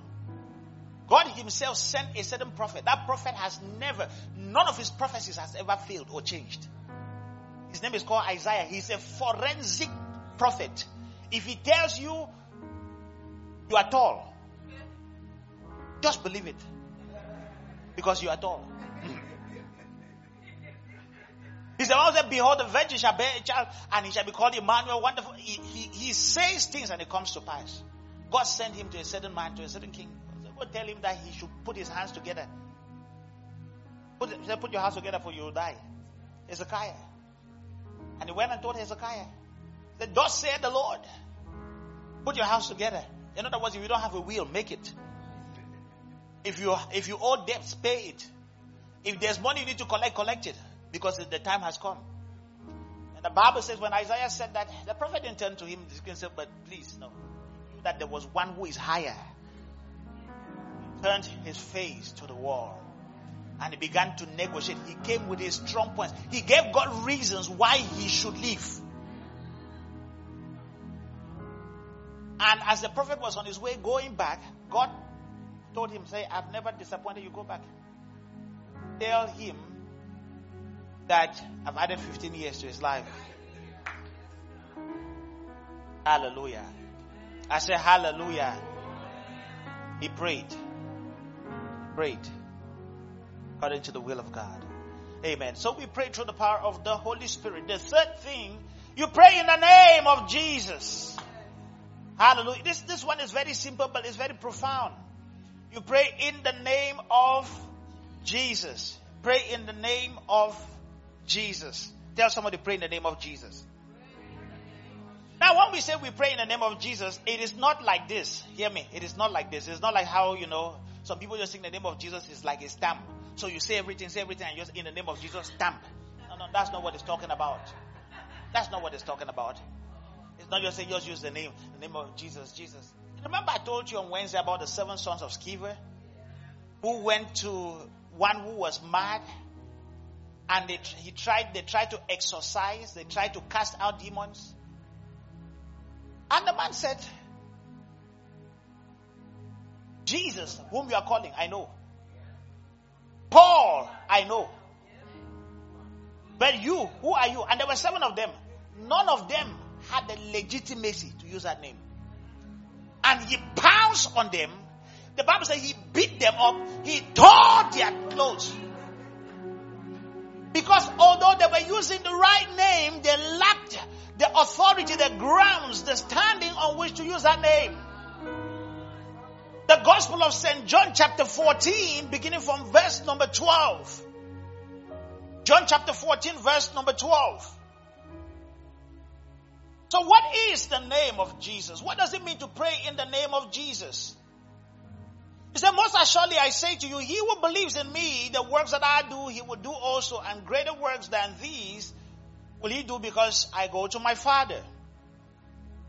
God Himself sent a certain prophet. That prophet has never, none of his prophecies has ever failed or changed. His name is called Isaiah. He's a forensic prophet. If he tells you you are tall. Just believe it. Because you are tall. He said, "I said, Behold, the virgin shall bear a child, and he shall be called Emmanuel. Wonderful. He, he, he says things and it comes to pass. God sent him to a certain man, to a certain king. Go tell him that he should put his hands together. Put, put your hands together for you will die. Hezekiah. And he went and told Hezekiah, he said, Thus said the Lord, put your hands together. In other words, if you don't have a will, make it. If you if you owe debts, pay it. If there's money you need to collect, collect it because the time has come. And the Bible says when Isaiah said that, the prophet didn't turn to him and said, "But please, no, that there was one who is higher." He turned his face to the wall and he began to negotiate. He came with his strong points. He gave God reasons why he should live. And as the prophet was on his way going back, God told him, Say, I've never disappointed you, go back. Tell him that I've added 15 years to his life. Hallelujah. I said, Hallelujah. He prayed. Prayed. According to the will of God. Amen. So we pray through the power of the Holy Spirit. The third thing, you pray in the name of Jesus. Hallelujah. This, this one is very simple, but it's very profound. You pray in the name of Jesus. Pray in the name of Jesus. Tell somebody pray in the name of Jesus. Now, when we say we pray in the name of Jesus, it is not like this. Hear me. It is not like this. It's not like how, you know, some people just think the name of Jesus is like a stamp. So you say everything, say everything, and just in the name of Jesus, stamp. No, no, that's not what it's talking about. That's not what it's talking about. It's not just say just use the name, the name of Jesus, Jesus. Remember I told you on Wednesday about the seven sons of Sceva who went to one who was mad and they, he tried, they tried to exorcise, they tried to cast out demons. And the man said, Jesus, whom you are calling, I know. Paul, I know. But you, who are you? And there were seven of them. None of them had the legitimacy to use that name. And he pounced on them. The Bible says he beat them up. He tore their clothes. Because although they were using the right name, they lacked the authority, the grounds, the standing on which to use that name. The Gospel of St. John chapter 14, beginning from verse number 12. John chapter 14, verse number 12. So, what is the name of Jesus? What does it mean to pray in the name of Jesus? He said, Most assuredly I say to you, he who believes in me, the works that I do, he will do also, and greater works than these will he do because I go to my Father.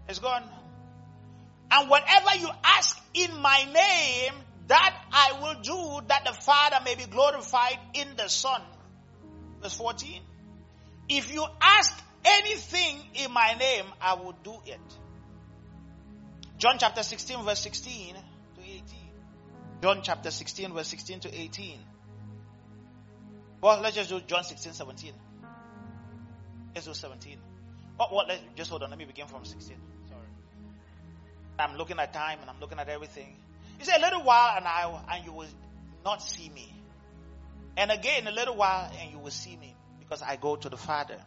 It's gone. And whatever you ask in my name, that I will do, that the Father may be glorified in the Son. Verse 14. If you ask anything in my name, I will do it. John chapter 16, verse 16 to 18. John chapter 16, verse 16 to 18. Well, let's just do John 16, 17. Let's do 17. Oh, well, let's, just hold on. Let me begin from 16. Sorry. I'm looking at time and I'm looking at everything. He said, a little while and I, and you will not see me. And again, a little while and you will see me because I go to the Father.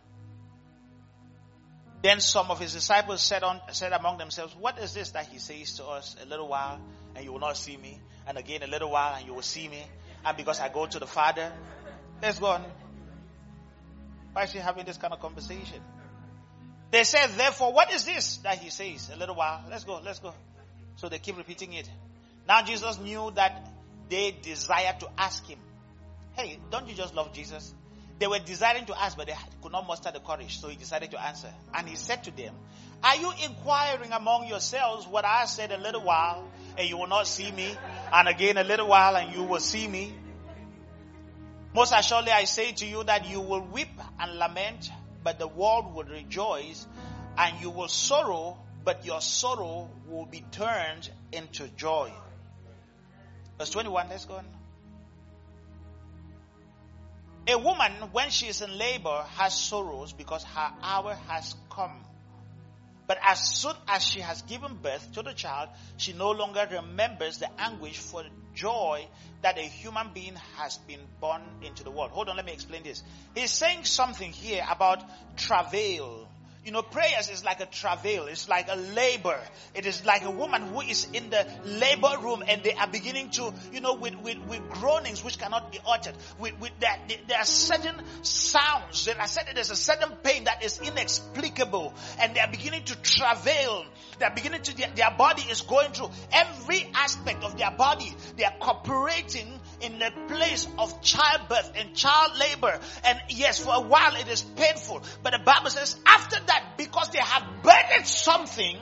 Then some of his disciples said, on, said among themselves, What is this that he says to us? A little while and you will not see me. And again, a little while and you will see me. And because I go to the Father. Let's go on. Why is he having this kind of conversation? They said, Therefore, what is this that he says? A little while. Let's go, let's go. So they keep repeating it. Now Jesus knew that they desired to ask him, Hey, don't you just love Jesus? They were desiring to ask, but they could not muster the courage. So he decided to answer. And he said to them, Are you inquiring among yourselves what I said a little while and you will not see me? And again a little while and you will see me? Most assuredly I say to you that you will weep and lament, but the world will rejoice. And you will sorrow, but your sorrow will be turned into joy. Verse 21, let's go on. A woman, when she is in labor, has sorrows because her hour has come. But as soon as she has given birth to the child, she no longer remembers the anguish for joy that a human being has been born into the world. Hold on, let me explain this. He's saying something here about travail you know, prayers is like a travail. It's like a labor. It is like a woman who is in the labor room and they are beginning to, you know, with, with, with groanings which cannot be uttered. With, with that, there are certain sounds. There are certain, there's a certain pain that is inexplicable and they are beginning to travail. They are beginning to, their, their body is going through every aspect of their body. They are cooperating in the place of childbirth and child labor. And yes, for a while it is painful. But the Bible says after that, because they have burdened something,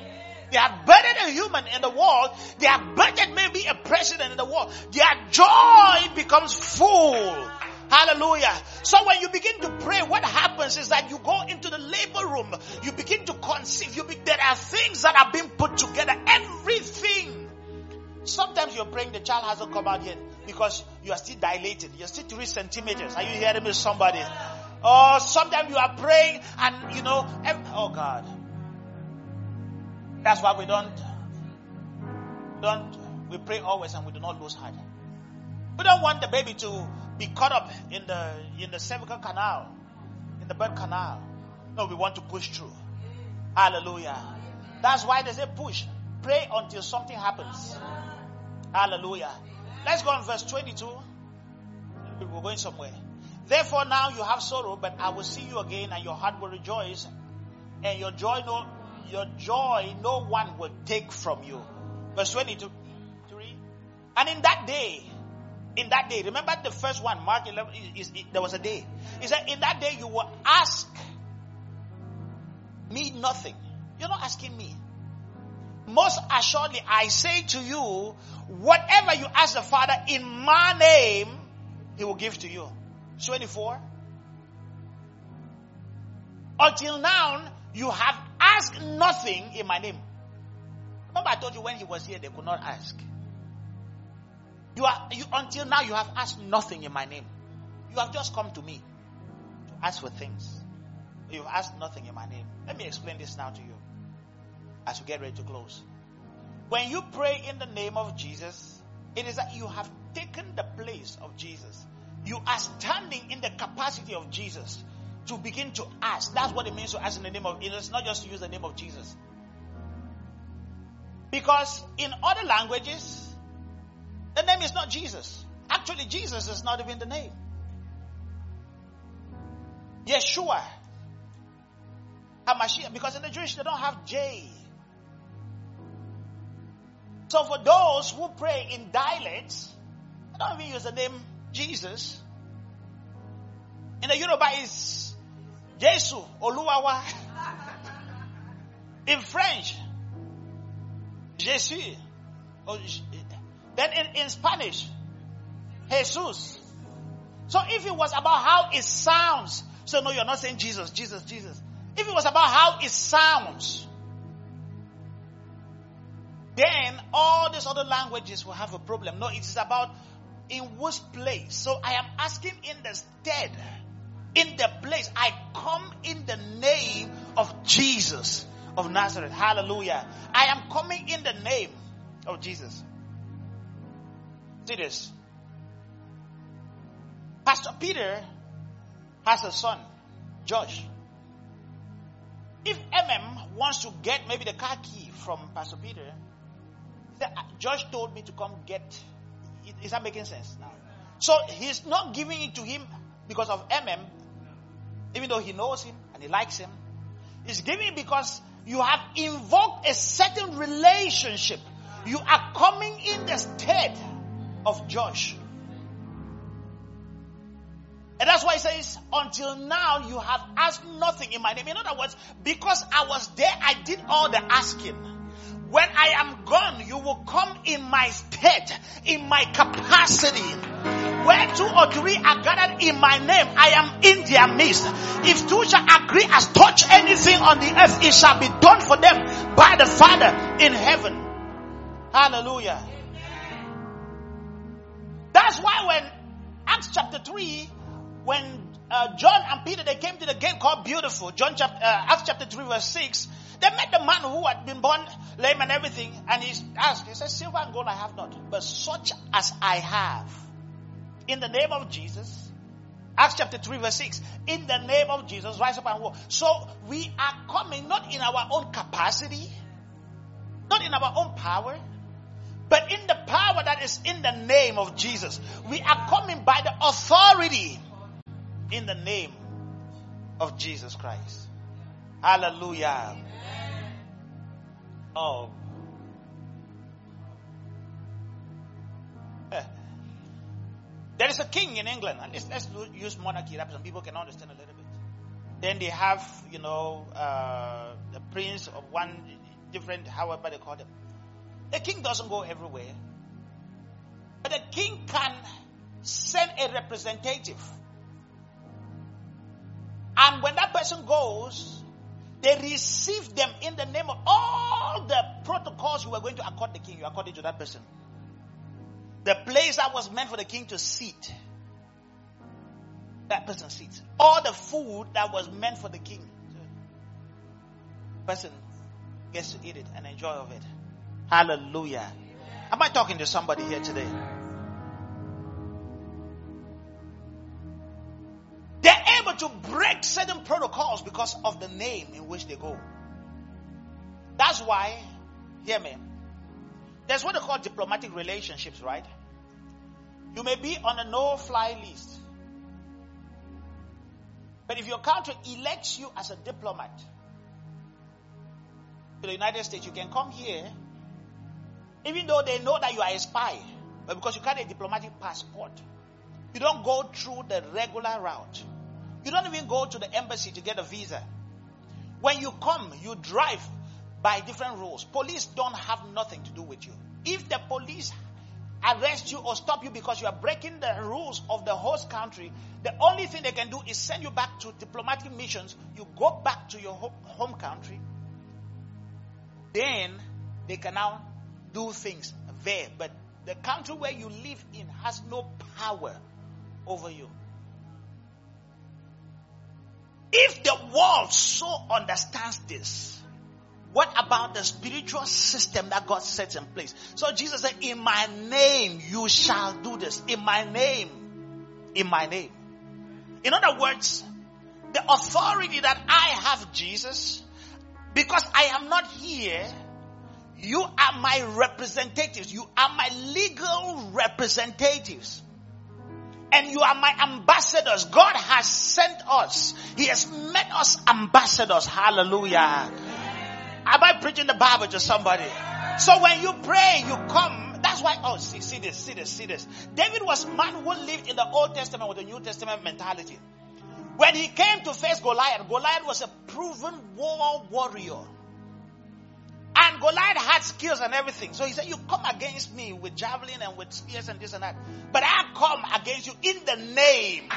they have burdened a human in the world, they have burdened maybe a president in the world, their joy becomes full. Hallelujah. So when you begin to pray, what happens is that you go into the labor room, you begin to conceive, you be, there are things that are being put together, everything. Sometimes you're praying, the child hasn't come out yet because you are still dilated. You're still three centimeters. Are you hearing me, somebody? Or sometimes you are praying and you know, oh God. That's why we don't, don't, we pray always and we do not lose heart. We don't want the baby to be caught up in the, in the cervical canal, in the birth canal. No, we want to push through. Hallelujah. That's why they say push. Pray until something happens. Hallelujah. Let's go on verse 22. We're going somewhere. Therefore now you have sorrow, but I will see you again and your heart will rejoice and your joy no, your joy no one will take from you. Verse 22. And in that day, in that day, remember the first one, Mark 11, is, is, there was a day. He said, in that day you will ask me nothing. You're not asking me. Most assuredly, I say to you, whatever you ask the Father in my name, He will give to you. 24. Until now, you have asked nothing in my name. Remember, I told you when he was here, they could not ask. You are you, until now, you have asked nothing in my name. You have just come to me to ask for things. You've asked nothing in my name. Let me explain this now to you as we get ready to close. When you pray in the name of Jesus, it is that you have taken the place of Jesus. You are standing in the capacity of Jesus to begin to ask. That's what it means to ask in the name of It's not just to use the name of Jesus. Because in other languages, the name is not Jesus. Actually, Jesus is not even the name. Yeshua. Hamashiach, because in the Jewish they don't have J. So for those who pray in dialects, I don't even use the name Jesus. In the Yoruba is Jesu, Oluwawa. in French, Jesus. Oh, then in, in Spanish, Jesus. So if it was about how it sounds, so no, you're not saying Jesus, Jesus, Jesus. If it was about how it sounds, then all these other languages will have a problem. No, it is about in which place. So I am asking in the stead, in the place. I come in the name of Jesus of Nazareth. Hallelujah. I am coming in the name of Jesus. See this. Pastor Peter has a son, Josh. If MM wants to get maybe the car key from Pastor Peter, Josh told me to come get. Is that making sense now? So he's not giving it to him because of MM, even though he knows him and he likes him. He's giving it because you have invoked a certain relationship. You are coming in the stead of Josh. And that's why he says, until now you have asked nothing in my name. In other words, because I was there, I did all the asking. When I am gone, you will come in my stead, in my capacity. Where two or three are gathered in my name, I am in their midst. If two shall agree as touch anything on the earth, it shall be done for them by the Father in heaven. Hallelujah. That's why when Acts chapter 3, when uh, John and Peter they came to the gate called Beautiful, John chapter uh, Acts chapter three verse six. They met the man who had been born lame and everything, and he asked, he said, "Silver and gold I have not, but such as I have, in the name of Jesus." Acts chapter 3 verse 6. In the name of Jesus, rise up and walk. So we are coming not in our own capacity, not in our own power, but in the power that is in the name of Jesus. We are coming by the authority in the name of Jesus Christ. Hallelujah. Oh. There is a king in England, and let's, use monarchy some people can understand a little bit. Then they have, you know, uh, the prince of one different, however they call them. The king doesn't go everywhere, but the king can send a representative and when that person goes, they received them in the name of all the protocols you were going to accord the king, you according to that person. The place that was meant for the king to sit, that person sits. All the food that was meant for the king, person gets to eat it and enjoy of it. Hallelujah. Am I talking to somebody here today? Certain protocols because of the name in which they go. That's why, hear me, there's what they call diplomatic relationships, right? You may be on a no fly list. But if your country elects you as a diplomat to the United States, you can come here, even though they know that you are a spy, but because you carry a diplomatic passport, you don't go through the regular route. You don't even go to the embassy to get a visa. When you come, you drive by different rules. Police don't have nothing to do with you. If the police arrest you or stop you because you are breaking the rules of the host country, the only thing they can do is send you back to diplomatic missions. You go back to your home country. Then they can now do things there. But the country where you live in has no power over you. If the world so understands this, what about the spiritual system that God sets in place? So Jesus said, in my name you shall do this. In my name. In my name. In other words, the authority that I have, Jesus, because I am not here, you are my representatives. You are my legal representatives. And you are my ambassadors. God has sent us. He has made us ambassadors. Hallelujah. Am I preaching the Bible to somebody? So when you pray, you come. That's why, oh, see, see this, see this, see this. David was man who lived in the Old Testament with the New Testament mentality. When he came to face Goliath, Goliath was a proven war warrior. And Goliath had skills and everything. So he said, You come against me with javelin and with spears and this and that. But I come against you in the name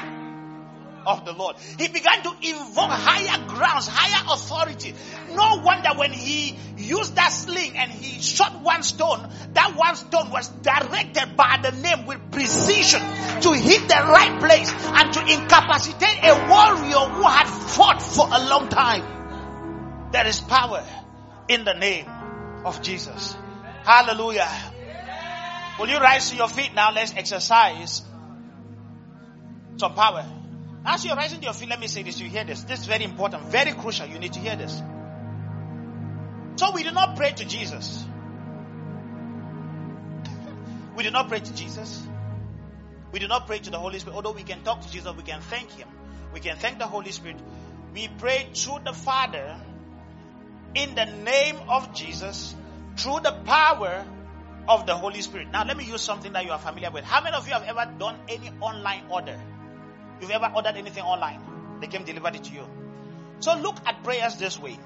of the Lord. He began to invoke higher grounds, higher authority. No wonder when he used that sling and he shot one stone, that one stone was directed by the name with precision to hit the right place and to incapacitate a warrior who had fought for a long time. There is power in the name of Jesus. Hallelujah. Will you rise to your feet now? Let's exercise some power. As you're rising to your feet, let me say this. You hear this. This is very important, very crucial. You need to hear this. So we do not pray to Jesus. we do not pray to Jesus. We do not pray to the Holy Spirit. Although we can talk to Jesus, we can thank Him. We can thank the Holy Spirit. We pray through the Father in the name of Jesus through the power of the Holy Spirit. Now, let me use something that you are familiar with. How many of you have ever done any online order? You've ever ordered anything online? They came delivered it to you. So look at prayers this way.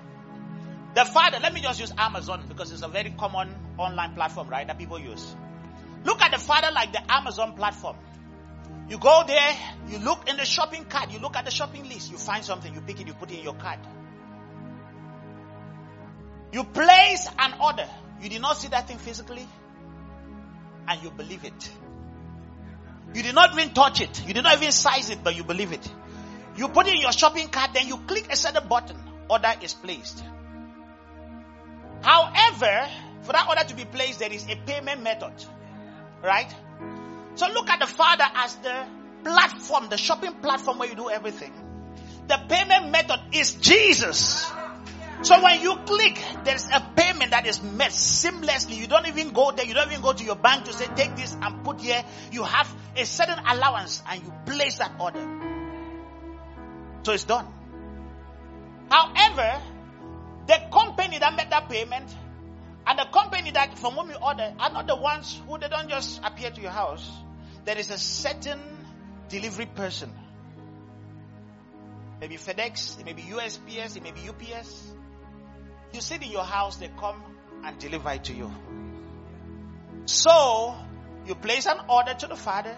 The Father, let me just use Amazon because it's a very common online platform, right? That people use. Look at the Father like the Amazon platform. You go there, you look in the shopping cart, you look at the shopping list, you find something, you pick it, you put it in your cart. You place an order. You did not see that thing physically, and you believe it. You did not even touch it. You did not even size it, but you believe it. You put it in your shopping cart, then you click a certain button. Order is placed. However, for that order to be placed, there is a payment method. Right? So look at the Father as the platform, the shopping platform where you do everything. The payment method is Jesus. So when you click, there's a payment that is made seamlessly. You don't even go there. You don't even go to your bank to say, take this and put here. You have a certain allowance and you place that order. So it's done. However, the company that made that payment and the company that from whom you order are not the ones who they don't just appear to your house. There is a certain delivery person. Maybe FedEx, it may be USPS, it may be UPS. You sit in your house, they come and deliver it to you. So, you place an order to the Father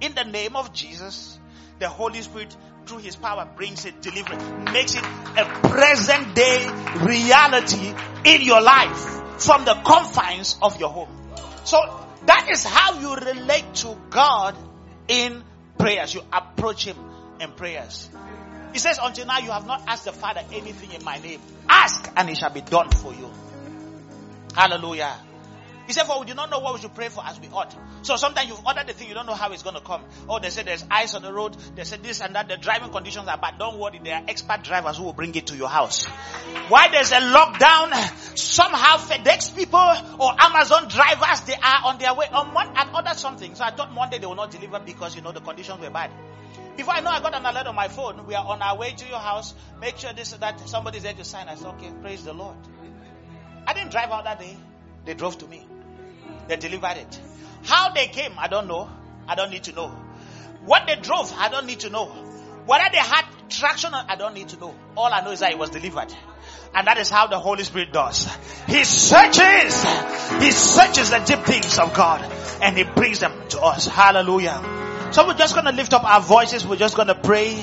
in the name of Jesus. The Holy Spirit, through His power, brings it, delivers makes it a present day reality in your life from the confines of your home. So, that is how you relate to God in prayers. You approach Him in prayers. He says, until now you have not asked the Father anything in my name. Ask and it shall be done for you. Hallelujah. He said, for we do not know what we should pray for as we ought. So sometimes you've ordered the thing, you don't know how it's going to come. Oh, they said there's ice on the road. They said this and that. The driving conditions are bad. Don't worry. There are expert drivers who will bring it to your house. Why there's a lockdown, somehow FedEx people or Amazon drivers, they are on their way. On one, I've ordered something. So I thought Monday they will not deliver because, you know, the conditions were bad. Before I know, I got an alert on my phone. We are on our way to your house. Make sure this that somebody's there to sign. I said, okay, praise the Lord. I didn't drive out that day. They drove to me. They delivered it. How they came, I don't know. I don't need to know. What they drove, I don't need to know. Whether they had traction, I don't need to know. All I know is that it was delivered. And that is how the Holy Spirit does. He searches, He searches the deep things of God and He brings them to us. Hallelujah. So we're just going to lift up our voices. We're just going to pray.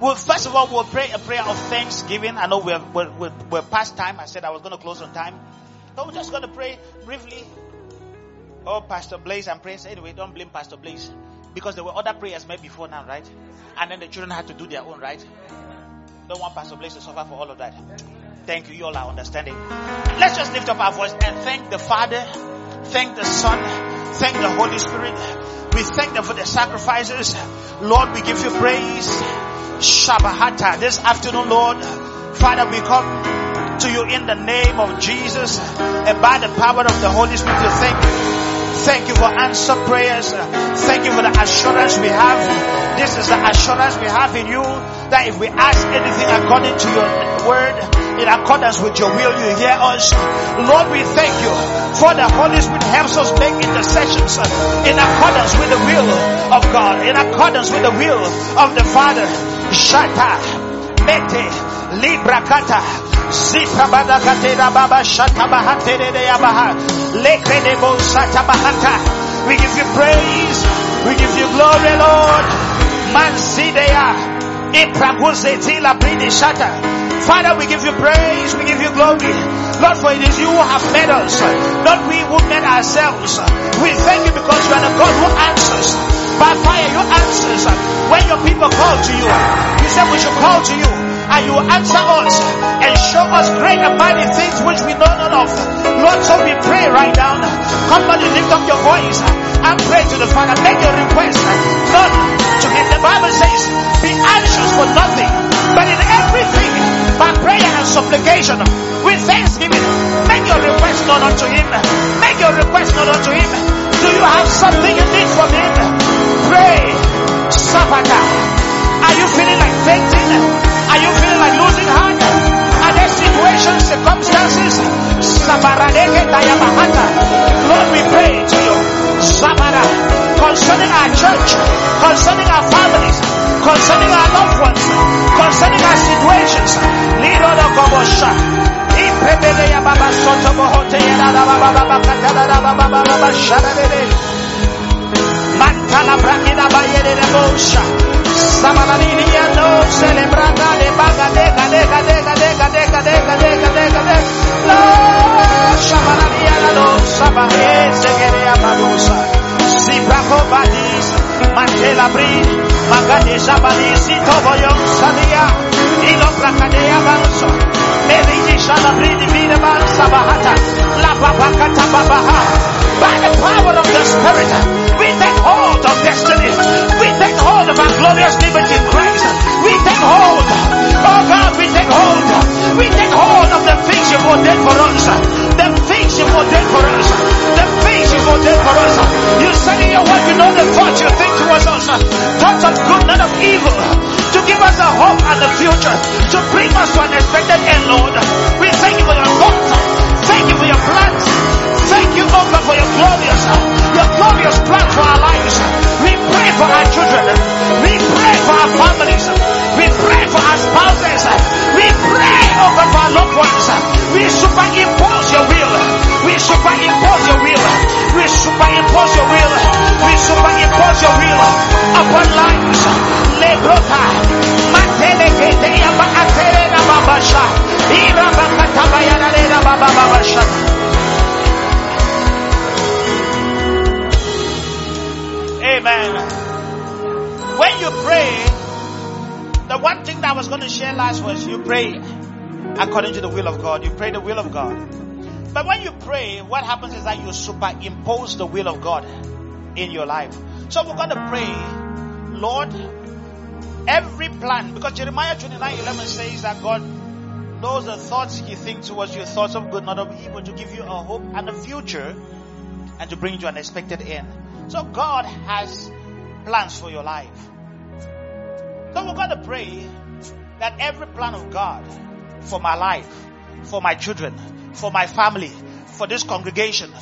Well, first of all, we'll pray a prayer of thanksgiving. I know we're, we're, we're past time. I said I was going to close on time. So we're just going to pray briefly. Oh, Pastor Blaise, I'm praying. Anyway, don't blame Pastor Blaise. Because there were other prayers made before now, right? And then the children had to do their own, right? Don't want Pastor Blaise to suffer for all of that. Thank you. You all are understanding. Let's just lift up our voice and thank the Father, thank the Son, thank the Holy Spirit we thank them for their sacrifices. Lord, we give you praise. Shabahata this afternoon, Lord. Father, we come to you in the name of Jesus and by the power of the Holy Spirit to thank you Thank you for answer prayers. Thank you for the assurance we have. This is the assurance we have in you that if we ask anything according to your word, in accordance with your will, you hear us. Lord, we thank you for the Holy Spirit helps us make intercessions in accordance with the will of God, in accordance with the will of the Father. Shata, Mete, Libra Kata, Zipra Badakatera Baba Shata Bahatere de Yabaha, Lekredebo Sata Bahata. We give you praise, we give you glory, Lord. Mansidea. Ipraguzetila Bridi Shata. Father, we give you praise, we give you glory. Lord, for it is you who have made us, not we who made ourselves. We thank you because you are the God who answers. By fire, you answers. When your people call to you, you said we should call to you and you answer us and show us great and mighty things which we know not of. Lord, so we pray right now. Come on, lift up your voice and pray to the Father. Make your request. Lord, to him. The Bible says, be anxious for nothing, but in everything by prayer and supplication with thanksgiving. Make your request known unto him. Make your request known unto him. Do you have something you need from him? Pray. Sabata. Are you feeling like fainting? Are you feeling like losing heart? Are there situations, circumstances? Lord, we pray to you. Sabara. Concerning our church, concerning our families, concerning our loved ones, concerning our situations. De de baga sabahe segere ya badosa. Zibrako badis. Mantela bri. Magade Shabalisi Toboyon Sadia, Ilo Prakadea La Babaha. By the power of the Spirit, we take hold of destiny. We take hold of our glorious liberty in Christ. We take hold. Oh God, we what happens is that you superimpose the will of God in your life. So we're going to pray, Lord, every plan, because Jeremiah 29 11 says that God knows the thoughts He thinks towards you, thoughts of good, not of evil, to give you a hope and a future and to bring you an expected end. So God has plans for your life. So we're going to pray that every plan of God for my life, for my children, for my family, for this congregation,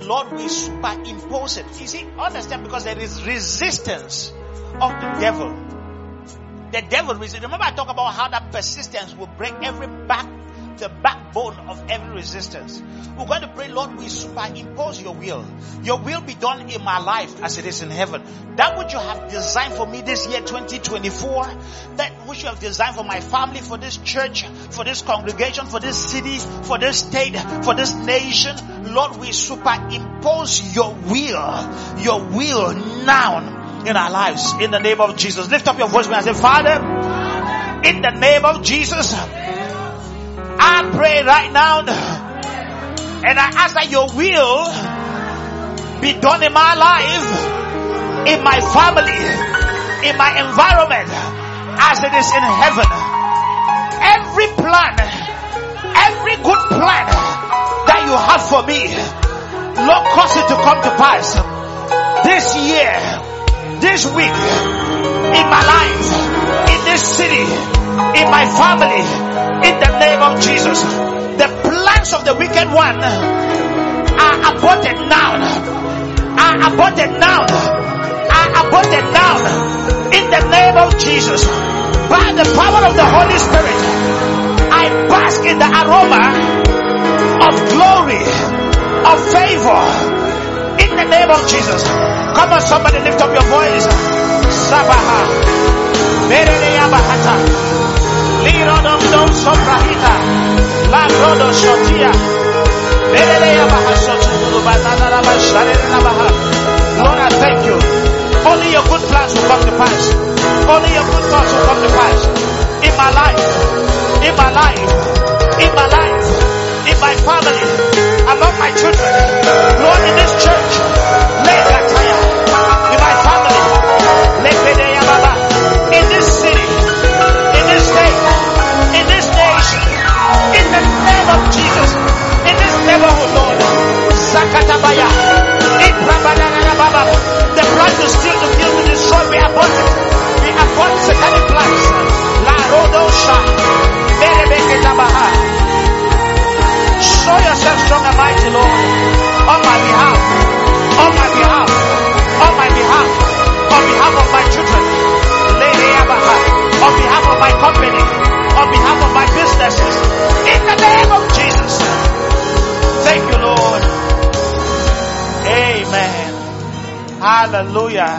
Lord, we superimpose it. You see, understand because there is resistance of the devil. The devil resist. Remember I talk about how that persistence will break every back the backbone of every resistance. We're going to pray, Lord, we superimpose your will. Your will be done in my life as it is in heaven. That which you have designed for me this year 2024, that which you have designed for my family, for this church, for this congregation, for this city, for this state, for this nation. Lord, we superimpose your will, your will now in our lives in the name of Jesus. Lift up your voice and say, Father, in the name of Jesus, I pray right now and I ask that your will be done in my life, in my family, in my environment, as it is in heaven. Every plan, every good plan that you have for me, Lord, cause it to come to pass this year, this week, in my life, in this city, in my family, in the name of Jesus. The plans of the wicked one are aborted now, are aborted now, are aborted now, in the name of Jesus. By the power of the Holy Spirit, I bask in the aroma of glory, of favor, in the name of Jesus. Come on, somebody lift up your voice. Sabaha. Mereya Bahata. Lirodom dom soprahita. La rodo shotia. Mereya Bahasotu. Lord, I thank you. Only your good plans will come to pass. Only your good thoughts will come to pass. In my life. In my life. In my life. In my family. Among my children. Lord, in this church. My company, on behalf of my businesses, in the name of Jesus. Thank you, Lord. Amen. Hallelujah.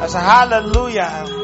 I said, Hallelujah.